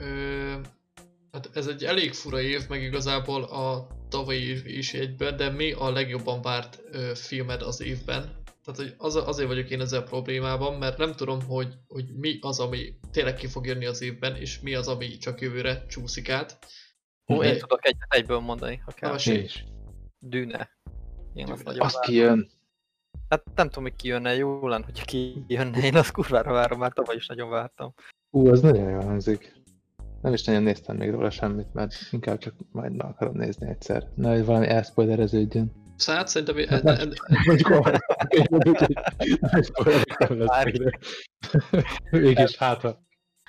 Hát ez egy elég fura év, meg igazából a tavalyi év is egyben, de mi a legjobban várt filmed az évben? Tehát hogy az, azért vagyok én ezzel problémában, mert nem tudom, hogy, hogy mi az, ami tényleg ki fog jönni az évben, és mi az, ami csak jövőre csúszik át. Ó, én De- tudok egyet egyből mondani, ha Na, kell. És Dűne. Én azt Dűne. azt várom. kijön. Hát nem tudom, hogy kijönne, jó lenne, hogyha kijönne, én azt kurvára várom, már tavaly is nagyon vártam. Ú, az nagyon jól hangzik. Nem is nagyon néztem még róla semmit, mert inkább csak majd meg akarom nézni egyszer. Na, hogy valami elszpoilereződjön. Szóval hát szerintem Hát e- Mégis hátra.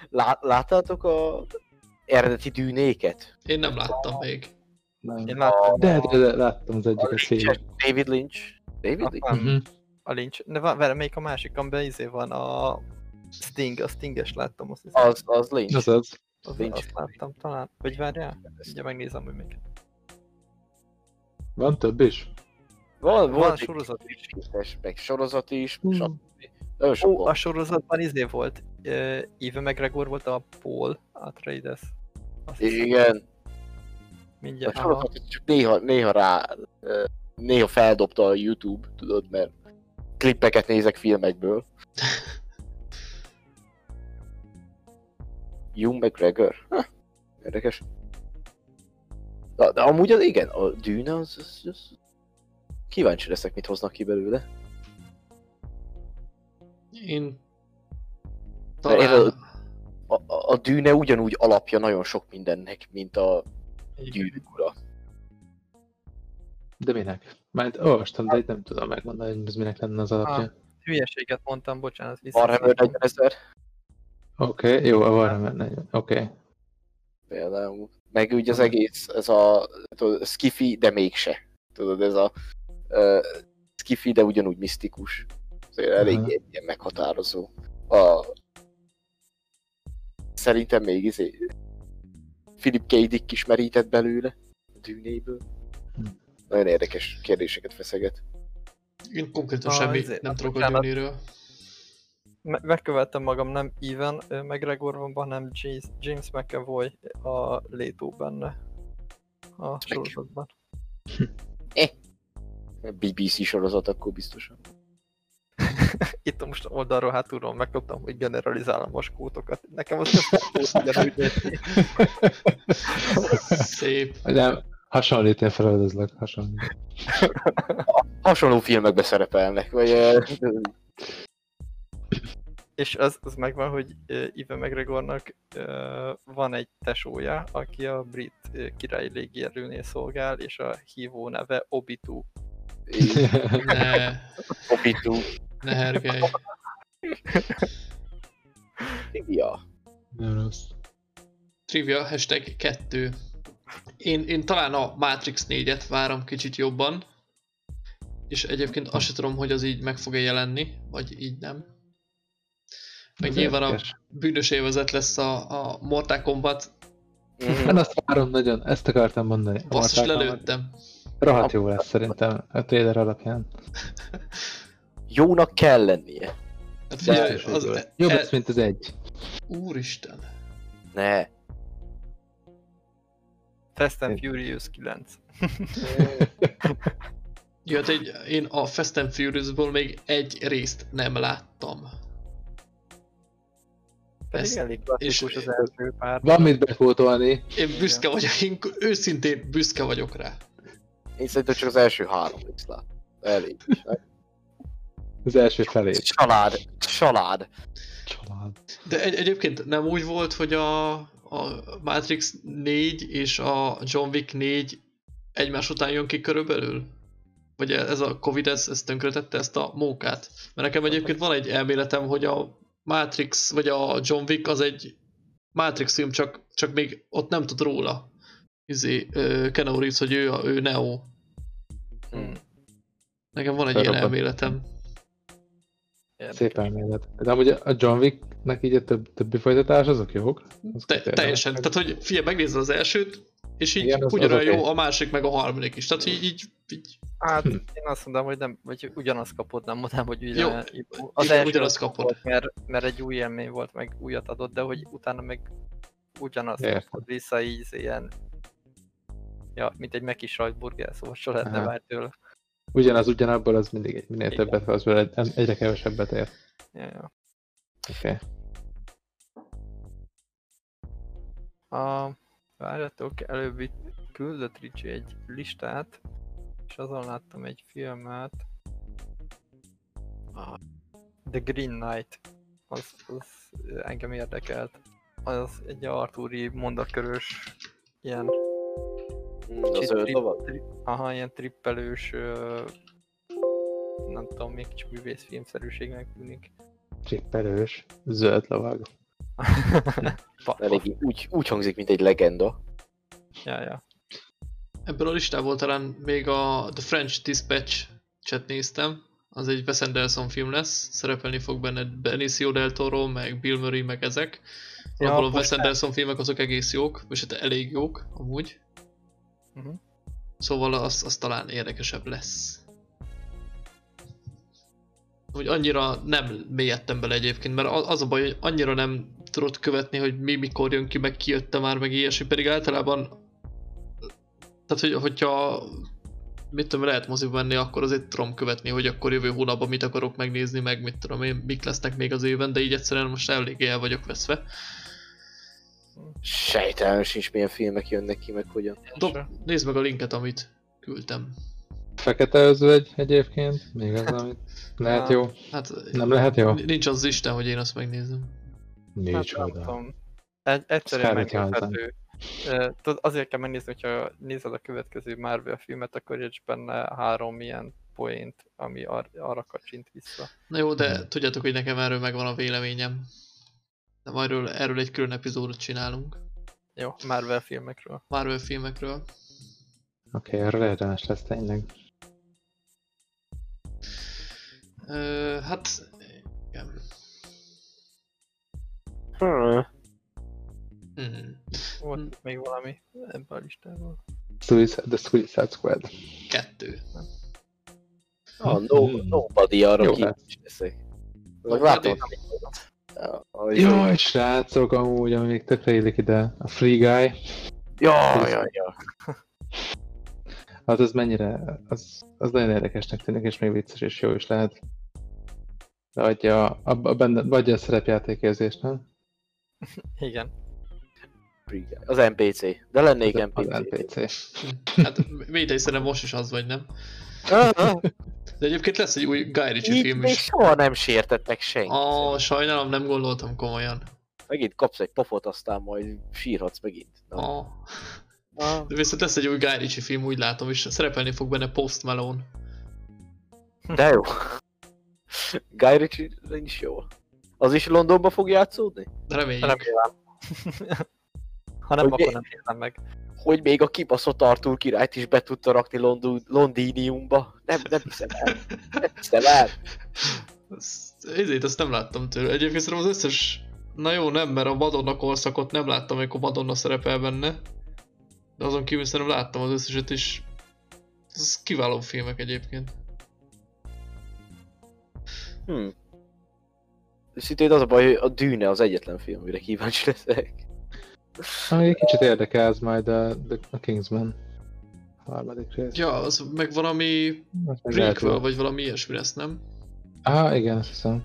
Lá- láttátok a eredeti dűnéket? én nem láttam még. Nem. Én láttam De, de, de, láttam az egyiket. David Lynch. David a, nem, Mhm. a Lynch. De van, vele, melyik a másik, amiben izé van a Sting, a Stinges láttam, azt hiszem. Az, az Lynch. Az az. az, Lynch. azt láttam talán. Vagy várjál? Ugye megnézem, hogy még. Van több is? Van, Van volt sorozat is. is. Meg sorozat is, Hmm. stb. Nagyon sok Ó, van. a sorozatban izé volt. Uh, Eve McGregor volt a Paul Atreides. Azt hiszem. Igen, a Mindjárt. aha. sorozat csak néha, néha rá, ö, néha feldobta a YouTube, tudod, mert klippeket nézek filmekből. Hugh McGregor? Ha, érdekes. De, de amúgy az igen, a Dűne az, az, az... Kíváncsi leszek, mit hoznak ki belőle. Én talán... én A, a, a Dűne ugyanúgy alapja nagyon sok mindennek, mint a. Gyűrűk ura. De minek? Majd olvastam, de nem tudom megmondani, hogy ez minek lenne az alapja. Hülyeséget mondtam, bocsánat, Warhammer vissza. 40 ezer. Oké, okay, jó, a Warhammer 40. Oké. Okay. Például. Meg ugye az egész, ez a tudod, skifi, de mégse. Tudod, ez a uh, skifi, de ugyanúgy misztikus. Azért elég Aha. ilyen meghatározó. A... Szerintem még izé... Philip K. Dick is merített belőle. A dűnéből. Nagyon érdekes kérdéseket feszeget. Én konkrétan semmi nem tudok a. Me- megkövettem magam, nem Even McGregor van, hanem James, James McAvoy a Létó benne. A sorozatban. BBC sorozat akkor biztosan. Itt most oldalról hátulról megkaptam, hogy generalizálom a skótokat. Nekem az nem. Szép. Nem, hasonlít, én feladozlak, hasonlít. Hasonló filmekbe szerepelnek, vagy... És az, az megvan, hogy Ivan McGregornak van egy tesója, aki a brit királyi légierőnél szolgál, és a hívó neve Obitu. Ne, Obitu. ne hergelj. Ja. Nem rossz. Trivia, hashtag 2. Én, én talán a Matrix 4-et várom kicsit jobban. És egyébként azt sem tudom, hogy az így meg fog-e jelenni, vagy így nem. Meg Ez nyilván a bűnös évezet lesz a, a Mortal Kombat. Én azt várom nagyon, ezt akartam mondani. Basszus, lelőttem. Rohadt jó lesz szerintem a trailer alapján. Jónak kell lennie. Hát figyelj, az, jó lesz. Jobb e, lesz, mint az egy. Úristen. Ne. Fast and Furious 9. Jó, hát egy, én a Fast and Furious-ból még egy részt nem láttam. Pedig Ezt- elég klasszikus és- az első pár. Van mit befótolni. Én büszke vagyok, én őszintén büszke vagyok rá. Én szerintem csak az első három részt lát. Elég. Az első felé. Család. Család. Család. De egy, egyébként nem úgy volt, hogy a, a Matrix 4 és a John Wick 4 egymás után jön ki körülbelül? Vagy ez a Covid, ez, ez tönkretette ezt a mókát? Mert nekem egyébként van egy elméletem, hogy a Matrix, vagy a John Wick az egy Matrix film, csak, csak még ott nem tud róla. Izé, Keanu Reeves, hogy ő, a, ő Neo. Hmm. Nekem van egy ilyen Felrobbant. Elméletem. Szép elmélet. De amúgy a John Wicknek így a több, többi folytatás, azok jók? Azok Te, teljesen. Tehát, hogy figyelj, megnézed az elsőt, és így Igen, az- az ugyanolyan oké. jó a másik, meg a harmadik is. Tehát így, így, így Hát Hm. én azt mondom, hogy nem, vagy ugyanazt kapod, nem mondom, hogy Jó, ugyan, az igen, első ugyanazt az kapod. Volt, mert, mert egy új élmény volt, meg újat adott, de hogy utána meg ugyanazt Értem. kapod vissza így ilyen, ja, mint egy Meki sajtburger, szóval se lehetne várni tőle. Ugyanaz ugyanabból, az mindig egy minél Igen. többet az vele, egyre kevesebbet ér. Ja, ja. Oké. Okay. A, várjatok, előbb itt küldött Ricsi egy listát, és azon láttam egy filmet. The Green Knight, az, az engem érdekelt. Az egy Artúri mondatkörös, ilyen, Az kicsit trip- tri, aha, ilyen trippelős, ö, nem tudom, még kicsit művészfilmszerűségnek tűnik. Csippelős, zöld lovag. Elég úgy, úgy hangzik, mint egy legenda. Ja, ja. ebből a listából talán még a The French Dispatch-et néztem. Az egy Wes Anderson film lesz, szerepelni fog benne Benicio del Toro, meg Bill Murray, meg ezek. Ja, Ja, a Wes Anderson filmek azok egész jók, és hát elég jók, amúgy. Mhm. Szóval az, az talán érdekesebb lesz. Hogy annyira nem mélyedtem bele egyébként, mert az a baj, hogy annyira nem tudod követni, hogy mi mikor jön ki, meg ki jötte már, meg ilyesmi, pedig általában tehát, hogy, hogyha mit tudom, lehet moziba menni, akkor azért tudom követni, hogy akkor jövő hónapban mit akarok megnézni, meg mit tudom én, mik lesznek még az évben, de így egyszerűen most eléggé el vagyok veszve. Sejtelem sincs milyen filmek jönnek ki, meg hogyan. Dob, nézd meg a linket, amit küldtem. Fekete özvegy egyébként, még az, amit lehet Ah. jó. Hát Nem lehet jó? nincs az Isten, hogy én azt megnézem. Hát nem Micsoda. tudom. Egy, egyszerűen. Ö, Tudod, azért kell megnézni, hogyha nézed a következő Marvel filmet, akkor érts benne három ilyen point, ami ar- arra kacsint vissza. Na jó, de Hmm. tudjátok, hogy nekem erről megvan a véleményem. De majd erről, erről egy külön epizódot csinálunk. Jó, Marvel filmekről. Marvel filmekről. Oké, okay, arra érdemes lesz tényleg. Ö, hát... Igen. Hmm. Hmm. Volt még valami ebben a listában. Suicide, The Suicide Squad. Kettő. Ah, no, Hmm. nobody arra is leszek. Meg látom. Ja, a- Jaj, srácok, amúgy, ami még tökre illik ide. A Free Guy. Ja, ja, ja. Hát az mennyire, az, az nagyon érdekesnek tűnik, és még vicces és jó is lehet. De adja, a, a, benne, adja a szerepjátékérzést, nem? Igen. Az NPC. De lennék Az NPC. NPC. Hát Métei szerintem most is az vagy, nem? De egyébként lesz egy új Guy Ritchie Így film is. soha nem sértett meg senki. Ó, sajnálom, nem gondoltam komolyan. Megint kapsz egy pofot, aztán majd sírhatsz megint. Na. Ó. De viszont lesz egy új Guy Ritchie film, úgy látom, és szerepelni fog benne Post Malone. De jó. Guy Ritchie is jó. Az is Londonba fog játszódni? Reméljük. Remélem. ha nem, Hogy akkor nem meg. Hogy még a kibaszott Arthur királyt is be tudta rakni London, Londiniumba? Nem, nem hiszem el. Nem hiszem el. Ezt, ezért azt nem láttam tőle. Egyébként szerintem az összes... Na jó, nem, mert a Madonna korszakot nem láttam, amikor Madonna szerepel benne. De azon kívül szerintem láttam az összeset is. Ez kiváló filmek egyébként. Hmm. Szintén az a baj, hogy a Dűne az egyetlen film, amire kíváncsi leszek. Ami egy kicsit érdekel, az majd a, a Kingsman. Harmadik rész. Ja, az meg valami prequel, vagy valami ilyesmi lesz, nem? Á, igen, azt hiszem.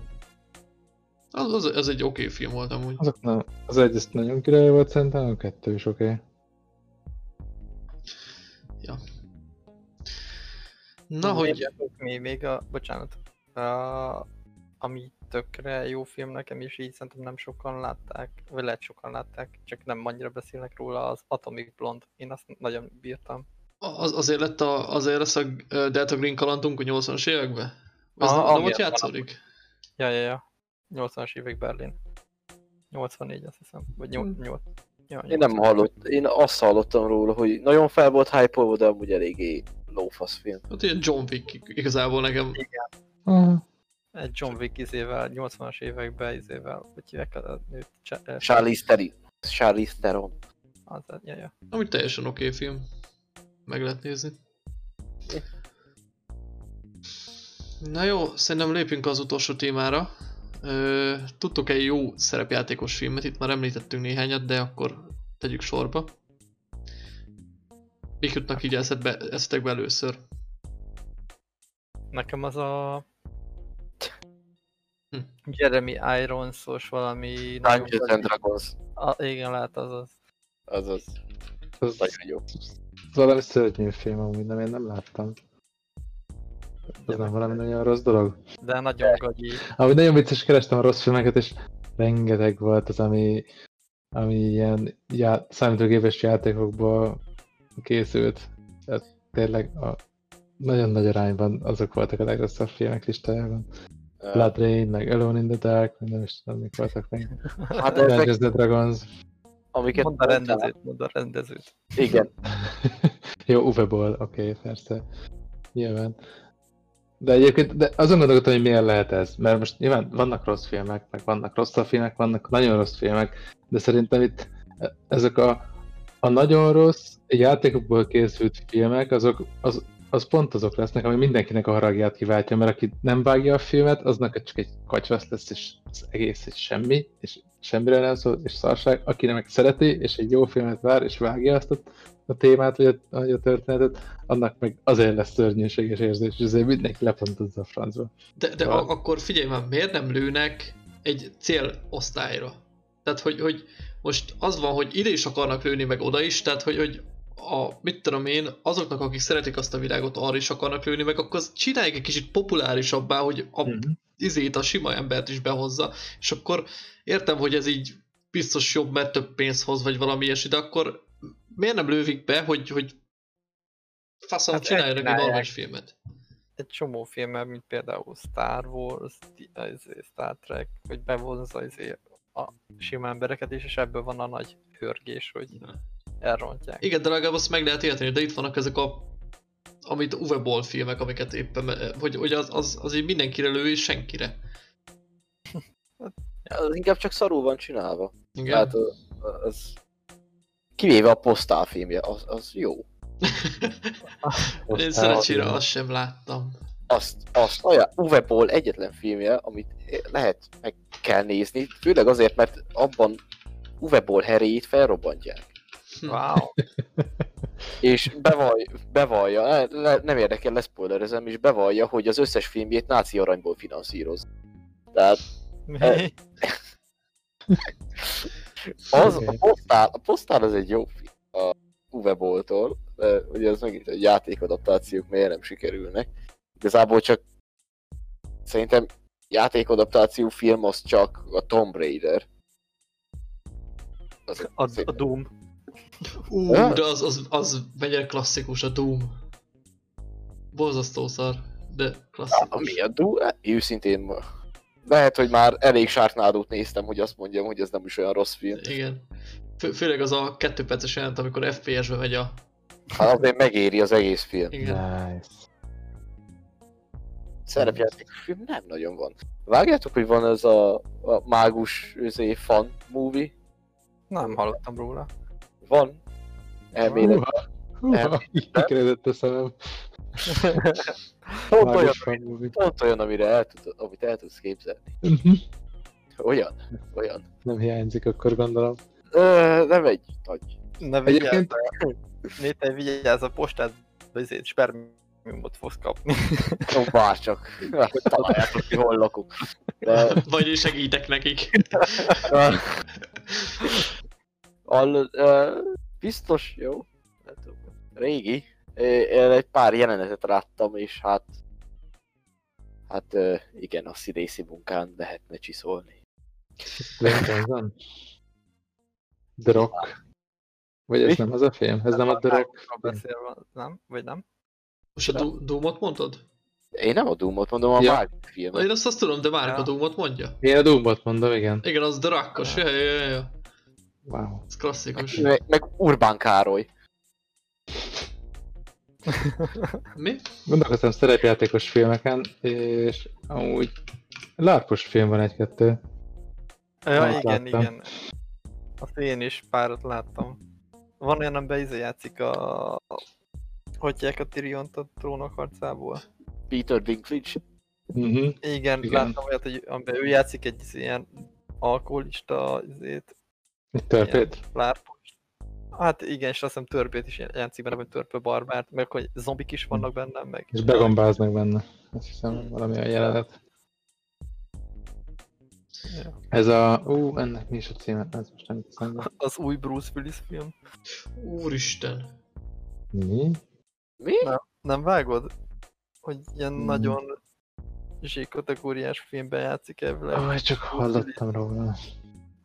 Az, az, az egy oké okay film volt amúgy. Azok nem, az egy ezt nagyon király volt szerintem, a kettő is oké. Okay. Ja. Na, hogy... Mi még a... Bocsánat. A, ami tökre jó film nekem is így szerintem nem sokan látták, vagy lehet sokan látták, csak nem annyira beszélnek róla, az Atomic Blonde. Én azt nagyon bírtam. Az, azért, lett a, azért lesz a Delta Green kalandunk a 80-as években? Ez Aha, nem, nem ott játszódik? Ja, ja, ja. 80-as évek Berlin. 84 azt hiszem. Vagy 8. 8. Ja, Én nem 80. hallott, én azt hallottam róla, hogy nagyon fel volt hype de amúgy eléggé lófasz film. Hát ilyen John Wick igazából nekem. Aha. Egy John Wick izével, 80-as években izével, hogy hívják a nőt? Eh, Charlize Theron. Charlize Theron. Az, ja, ja. Amúgy teljesen oké okay film. Meg lehet nézni. Na jó, szerintem lépjünk az utolsó témára. Tudtok egy jó szerepjátékos filmet? Itt már említettünk néhányat, de akkor tegyük sorba. Mik jutnak így eszedbe, eszetekbe először? Nekem az a... Hm. Jeremy Irons-os valami... Dungeons and Dragons. A, igen, lehet az az. Azaz. Az, Nagyon jó. az valami szörnyű film, amúgy nem, én nem láttam. Ez nem valami nagyon rossz dolog. De nagyon gagyi. Amúgy nagyon vicces, kerestem a rossz filmeket, és rengeteg volt az, ami, ami ilyen já, számítógépes játékokból készült. Tehát tényleg a nagyon nagy arányban azok voltak a legrosszabb filmek listájában. Blood Rain, meg Alone in the Dark, nem is tudom, mik voltak még. Hát ezek, the Dragons. amiket Mondd a rendezőt, mondd a rendezőt. Igen. Jó, Uwe Boll, oké, okay, persze. Nyilván. De egyébként de azon gondolkodtam, hogy miért lehet ez. Mert most nyilván vannak rossz filmek, meg vannak rosszabb filmek, vannak nagyon rossz filmek, de szerintem itt ezek a, a nagyon rossz játékokból készült filmek, azok, az, az pont azok lesznek, ami mindenkinek a haragját kiváltja, mert aki nem vágja a filmet, aznak csak egy kacsvasz lesz, és az egész egy semmi, és semmire nem szól, és szarság. Aki meg szereti, és egy jó filmet vár, és vágja azt a, a témát, vagy a, vagy a történetet, annak meg azért lesz szörnyűséges érzés, és azért mindenki lepontozza a francba. De, de Van. a, akkor figyelj már, miért nem lőnek egy célosztályra? Tehát, hogy, hogy most az van, hogy ide is akarnak lőni, meg oda is, tehát, hogy, hogy a, mit tudom én, azoknak, akik szeretik azt a világot, arra is akarnak lőni, meg akkor csinálják egy kicsit populárisabbá, hogy a Mhm. izét, a sima embert is behozza, és akkor értem, hogy ez így biztos jobb, mert több pénz hoz, vagy valami ilyesmi, de akkor miért nem lővik be, hogy, hogy faszom, Hát csináljanak egy normális filmet? Egy csomó filmmel, mint például Star Wars, izé, Star Trek, hogy bevonza izé a sima embereket is, és ebből van a nagy hörgés, hogy elrontják. Igen, de legalább azt meg lehet érteni, de itt vannak ezek a amit Uwe Boll filmek, amiket éppen, hogy, hogy az, az, az így mindenkire lő és senkire. Az inkább csak szarul van csinálva. Igen. Hát az, az... Kivéve a posztál filmje, az, az jó. Én szerencsére azt sem láttam. Azt, azt olyan Uwe Boll egyetlen filmje, amit lehet meg kell nézni, főleg azért, mert abban Uwe Boll heréjét felrobbantják. Wow. És bevaj, bevallja, ne, ne, nem érdekel, leszpoilerezem, és bevallja, hogy az összes filmjét náci aranyból finanszíroz. Tehát Mi? az, a, posztál, a posztál az egy jó film a Uwe Boll-tól, de ugye az megint egy játékadaptációk miért nem sikerülnek, Igazából csak szerintem játékodaptáció film az csak a Tomb Raider. Az, A, a Doom. Ú, Ja. de az, az, az mennyire klasszikus a Doom. Borzasztó szar, de klasszikus. Ami a Doom? Őszintén ma. Lehet, hogy már elég sárknádót néztem, hogy azt mondjam, hogy ez nem is olyan rossz film. Igen. Fő, főleg az a kettő perces jelent, amikor FPS-be megy a... Hát azért megéri az egész film. Igen. Nice. Szerepjáték film nem nagyon van. Vágjátok, hogy van ez a, a mágus özé, fan movie? Nem hallottam róla. Van. Elmélet. Húha, húha, kikeredett a szemem. Pont olyan, movie. pont olyan amire el tud, amit el tudsz képzelni. Mhm. Olyan. Olyan. Nem hiányzik, akkor gondolom. Ö, nem egy nagy. Ne Egyébként Néte, vigyázz a postát, ezért spermiumot fogsz kapni. Ó, bárcsak. Találjátok ki, hol lakok. De, Vagy segítek nekik. All, uh, biztos jó. Nem tudom. Régi. Én egy pár jelenetet láttam, és hát... Hát ö, igen, a színészi munkán lehetne csiszolni. Johnson. The Rock. Vagy ez Mi? nem az a film? Ez nem a The Rock? Ha beszélve, nem? Vagy nem? Most a Do- Doomot mondod? Én nem a Doomot mondom, a Ja. filmet. Én azt, azt tudom, de Márk a Ja. Doomot mondja. Én a Doomot mondom, igen. Igen, az The Rakkos, ja, ja, ja, ja. Wow. Ez klasszikus. Meg, meg Urbán Károly. Mi? Gondolkoztam szerepjátékos filmeken, és amúgy lárpos film van egy-kettő. Ja, Nem igen, láttam. igen. Azt én is párat láttam. Van olyan, amiben izé játszik a... Hogy a Tyrion-t a trónok harcából? Peter Dinklage. Uh-huh. Igen, Igen. láttam olyat, hogy amiben ő játszik egy ilyen alkoholista izét, Egy törpét. lárpos. Hát igen, és azt hiszem törpét is játszik benne, vagy törpe barbárt, meg hogy zombik is vannak benne, meg... És begombáznak benne. Azt hiszem valami a jelenet. Ja. Ez a... Ú, ennek mi is a címe? Ez most nem hiszem. Az új Bruce Willis film. Úristen. Mi? Mi? Nem vágod? Hogy ilyen Hmm. nagyon Z-kategóriás filmben játszik elvileg. Ó, csak hallottam róla.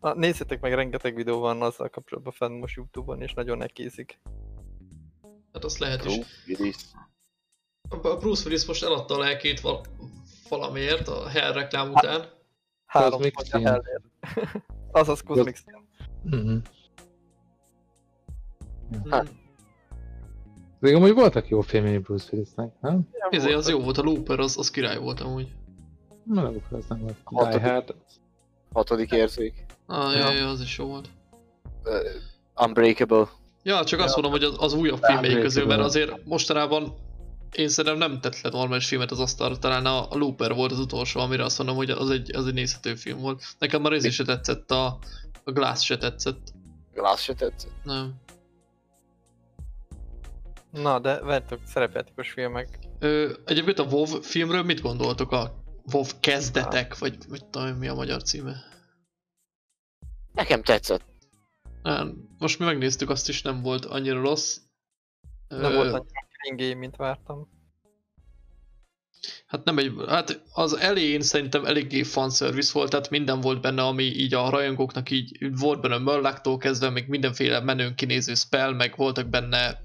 Na, nézzétek meg, rengeteg videó van azzal kapcsolatban fenn most Youtube-on, és nagyon nekézik. Hát azt lehet is. Bruce Willis. A Bruce Willis most eladta a lelkét val- valamiért a Hell reklám után. Három Cosmic pontja Scene. elért. Azaz Cosmic Scene. Uh-huh. Hát. Mm. De amúgy voltak jó filmjei Bruce Willisnek, nem? Ezért az jó volt, a Looper, az, az király volt amúgy. Nem, akkor az nem volt. Hatodik. Hatodik érzék. Ah, Ja. ja. ja, az is jó volt. Uh, Unbreakable. Ja, csak azt Ja. mondom, hogy az, az újabb Breakable. közül, mert azért mostanában én szerintem nem tett le normális filmet az asztalra, talán a, a Looper volt az utolsó, amire azt mondom, hogy az egy, az egy nézhető film volt. Nekem már ez is se tetszett, a, a Glass se tetszett. Glass se tetszett. Nem. Na, de várjátok, szerepjátékos filmek. Ö, egyébként a WoW filmről mit gondoltok? A WoW kezdetek, vagy vagy tudom én, mi a magyar címe? Nekem tetszett. Nem, most mi megnéztük, azt is nem volt annyira rossz. Nem Ö, volt annyira game, mint vártam. Hát nem egy, hát az elején szerintem eléggé fanservice volt, tehát minden volt benne, ami így a rajongóknak így volt benne Mörláktól kezdve, még mindenféle menőn kinéző spell, meg voltak benne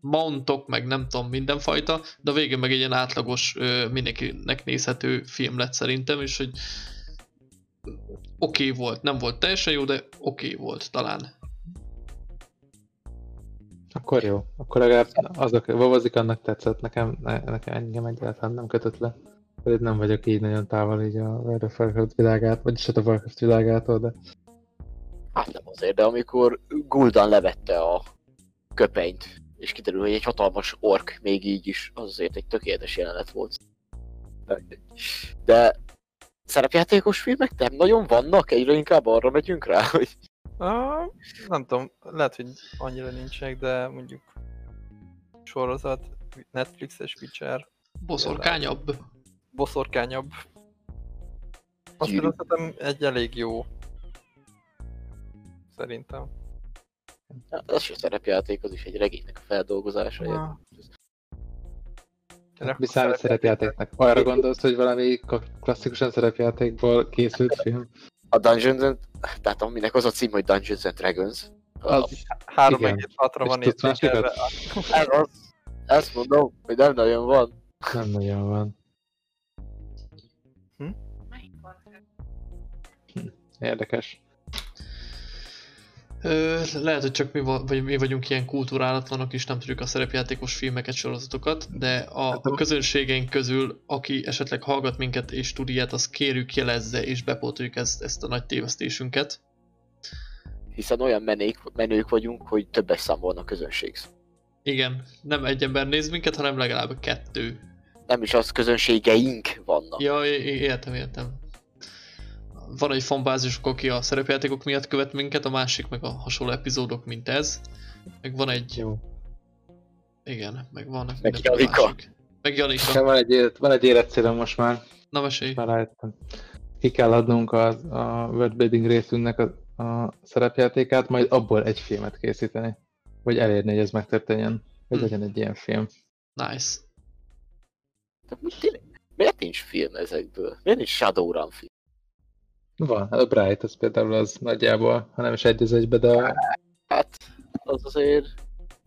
mountok, meg nem tudom, mindenfajta, de a végén meg egy ilyen átlagos, mindenkinek nézhető film lett szerintem, és hogy oké okay volt, nem volt teljesen jó, de oké okay volt talán. Akkor jó. Akkor legalább azok, Vovozik annak tetszett, nekem, ne, nekem engem egyáltalán nem kötött le. Pedig nem vagyok így nagyon távol így a World of Warcraft világát, vagyis hát a Warcraft világától, de Hát nem azért, de amikor Guldan levette a köpenyt, és kiderül, hogy egy hatalmas ork még így is, az azért egy tökéletes jelenet volt. De szerepjátékos filmek nem nagyon vannak, egyre inkább arra megyünk rá, hogy Ah, nem tudom, lehet, hogy annyira nincsenek, de mondjuk sorozat, Netflixes Witcher, Boszorkányabb. boszorkányabb. Azt például szerintem egy elég jó. Szerintem. hát az se szerepjáték, az is egy regénynek a feldolgozása. Ah. Hát Mi számít szerepjátéknak? Arra gondolsz, hogy valami klasszikusan szerepjátékból készült film? A Dungeons and... Tehát aminek az a cím, hogy Dungeons and Dragons. Az, egész hatra van értékelve. Ez az. Ezt mondom, hogy nem nagyon van. nem nagyon van. Érdekes. Ö, lehet, hogy csak mi, va- vagy mi vagyunk ilyen kulturálatlanok, és nem tudjuk a szerepjátékos filmeket, sorozatokat, de a Hát közönségeink közül, aki esetleg hallgat minket és tud ilyet, az kérjük jelezze, és bepótoljuk ezt, ezt a nagy tévesztésünket. Hiszen olyan menék, menők vagyunk, hogy többes számolna a közönség. Igen, nem egy ember néz minket, hanem legalább kettő. Nem is az közönségeink vannak. Ja, értem, értem. Van egy fanbázisuk, aki a szerepjátékok miatt követ minket, a másik meg a hasonló epizódok, mint ez. Meg van egy... Jó. Igen, meg van Meg Janika. másik. Meg Janika. De van egy, élet, van egy életcélom most már. Na mesélj. Már rájöttem. Ki kell adnunk a, a worldbuilding részünknek a, a szerepjátékát, majd abból egy filmet készíteni. Vagy elérni, hogy ez megtörténjen. Hogy Hm. legyen egy ilyen film. Nice. Mi tényleg, miért nincs film ezekből? Miért nincs Shadowrun film? Van, a Bright, az például az nagyjából, ha nem is egy az egybe, de Hát, az azért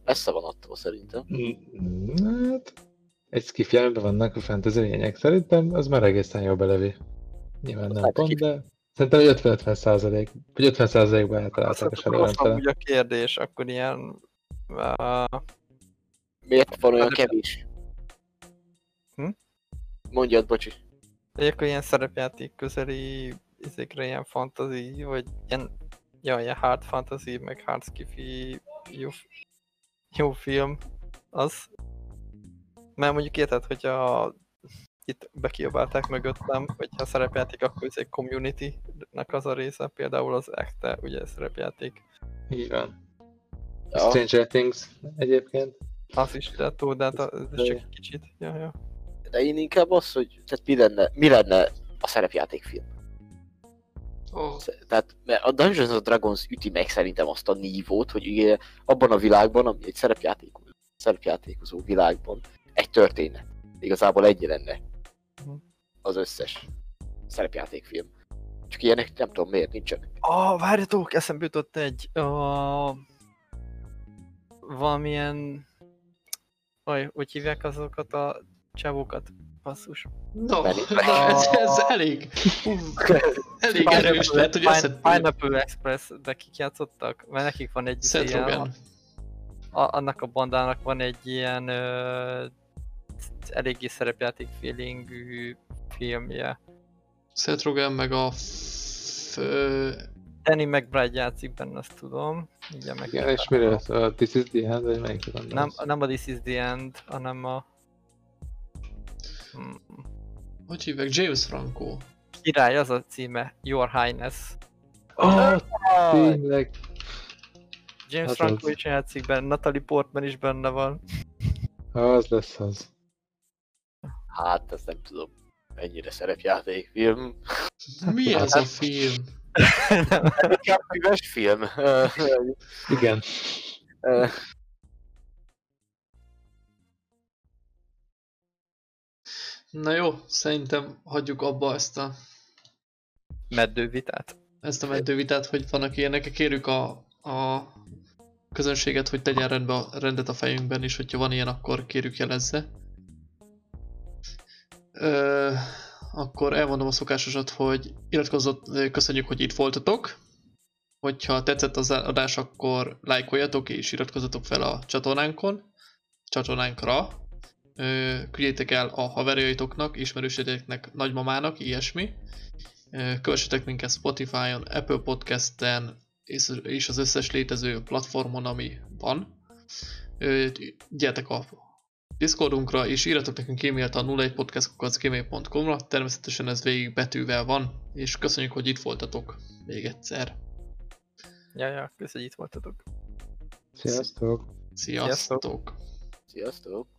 messze van attól szerintem. Mm, Hát, egy skiff jelenben vannak a fantasy lények. Szerintem az már egészen jó belevi. Nyilván nem Hát, pont, de szerintem egy 50-50 százalék, vagy 50 százalékban eltalálták a Az Shadowrun amúgy a kérdés, akkor ilyen... Uh, Miért van olyan Hát, kevés? Hm? Mondjad, bocsi. Vagy akkor ilyen szerepjáték közeli izékre ilyen fantasy, vagy ilyen, ja, ilyen hard fantasy, meg hard skiffy jó, jó film, az. Mert mondjuk érted, hogyha itt bekiabálták mögöttem, hogy ha szerepjáték, akkor ez egy community-nek az a része, például az ekte, ugye szerepjáték. Így van. Ja. Stranger Things egyébként. Az is lehet tudod, de hát ez csak egy kicsit. Ja, ja. De én inkább az, hogy tehát mi lenne, mi lenne a szerepjátékfilm. Oh, Tehát mert a Dungeons and Dragons üti meg szerintem azt a nívót, hogy ugye abban a világban, ami egy szerepjáték, szerepjátékozó világban, egy történet. Igazából egy lenne Mhm. az összes szerepjátékfilm. Csak ilyenek nem tudom miért nincsenek. Ah, várjatok, eszembe jutott egy... Uh, valamilyen... Aj, hogy hívják azokat a csávókat? Basszus. no, Pedig- na, ez, ez elég, elég erős lehet, hogy össze... Pineapple Express, de kik játszottak? Mert nekik van egy Seth ilyen, Rogen. a, annak a bandának van egy ilyen ö, eléggé szerepjáték feelingű filmje. Seth Rogen meg a... F... ö, Danny McBride játszik benne, azt tudom. Igen, meg Igen, és miről szól? A This is the End, vagy melyik van? nem, nem a This is the End, hanem a... Hmm. Hogy hívják? James Franco. Király, az a címe, Your Highness. Oh, tényleg. James Az Franco az. is játszik benne, Natalie Portman is benne van. Az lesz az. Hát, ezt nem tudom. Ennyire szerepjátékfilm. Mi ez a film? Inkább füves film. Ö, Igen. Na jó, szerintem hagyjuk abba ezt a, Meddő ezt a mentővitát, hogy vannak ilyenek. Kérjük a, a közönséget, hogy tegyen rendbe a, rendet a fejünkben, és hogyha van ilyen, akkor kérjük jelezze. Ö, akkor elmondom a szokásosat, hogy iratkozott, köszönjük, hogy itt voltatok. Hogyha tetszett az adás, akkor lájkoljatok és iratkozzatok fel a csatornánkon, csatornánkra. Küldjétek el a haverjaitoknak, ismerősödeknek, nagymamának, ilyesmi. Kövessetek minket Spotify-on, Apple Podcast-en, és és az összes létező platformon, ami van. Gyertek a Discordunkra, és írjatok nekünk e-mailt a 01podcast.gmail.com-ra, természetesen ez végig betűvel van, és köszönjük, hogy itt voltatok még egyszer. Ja, ja, kösz, hogy itt voltatok. Sziasztok. Sziasztok! Sziasztok!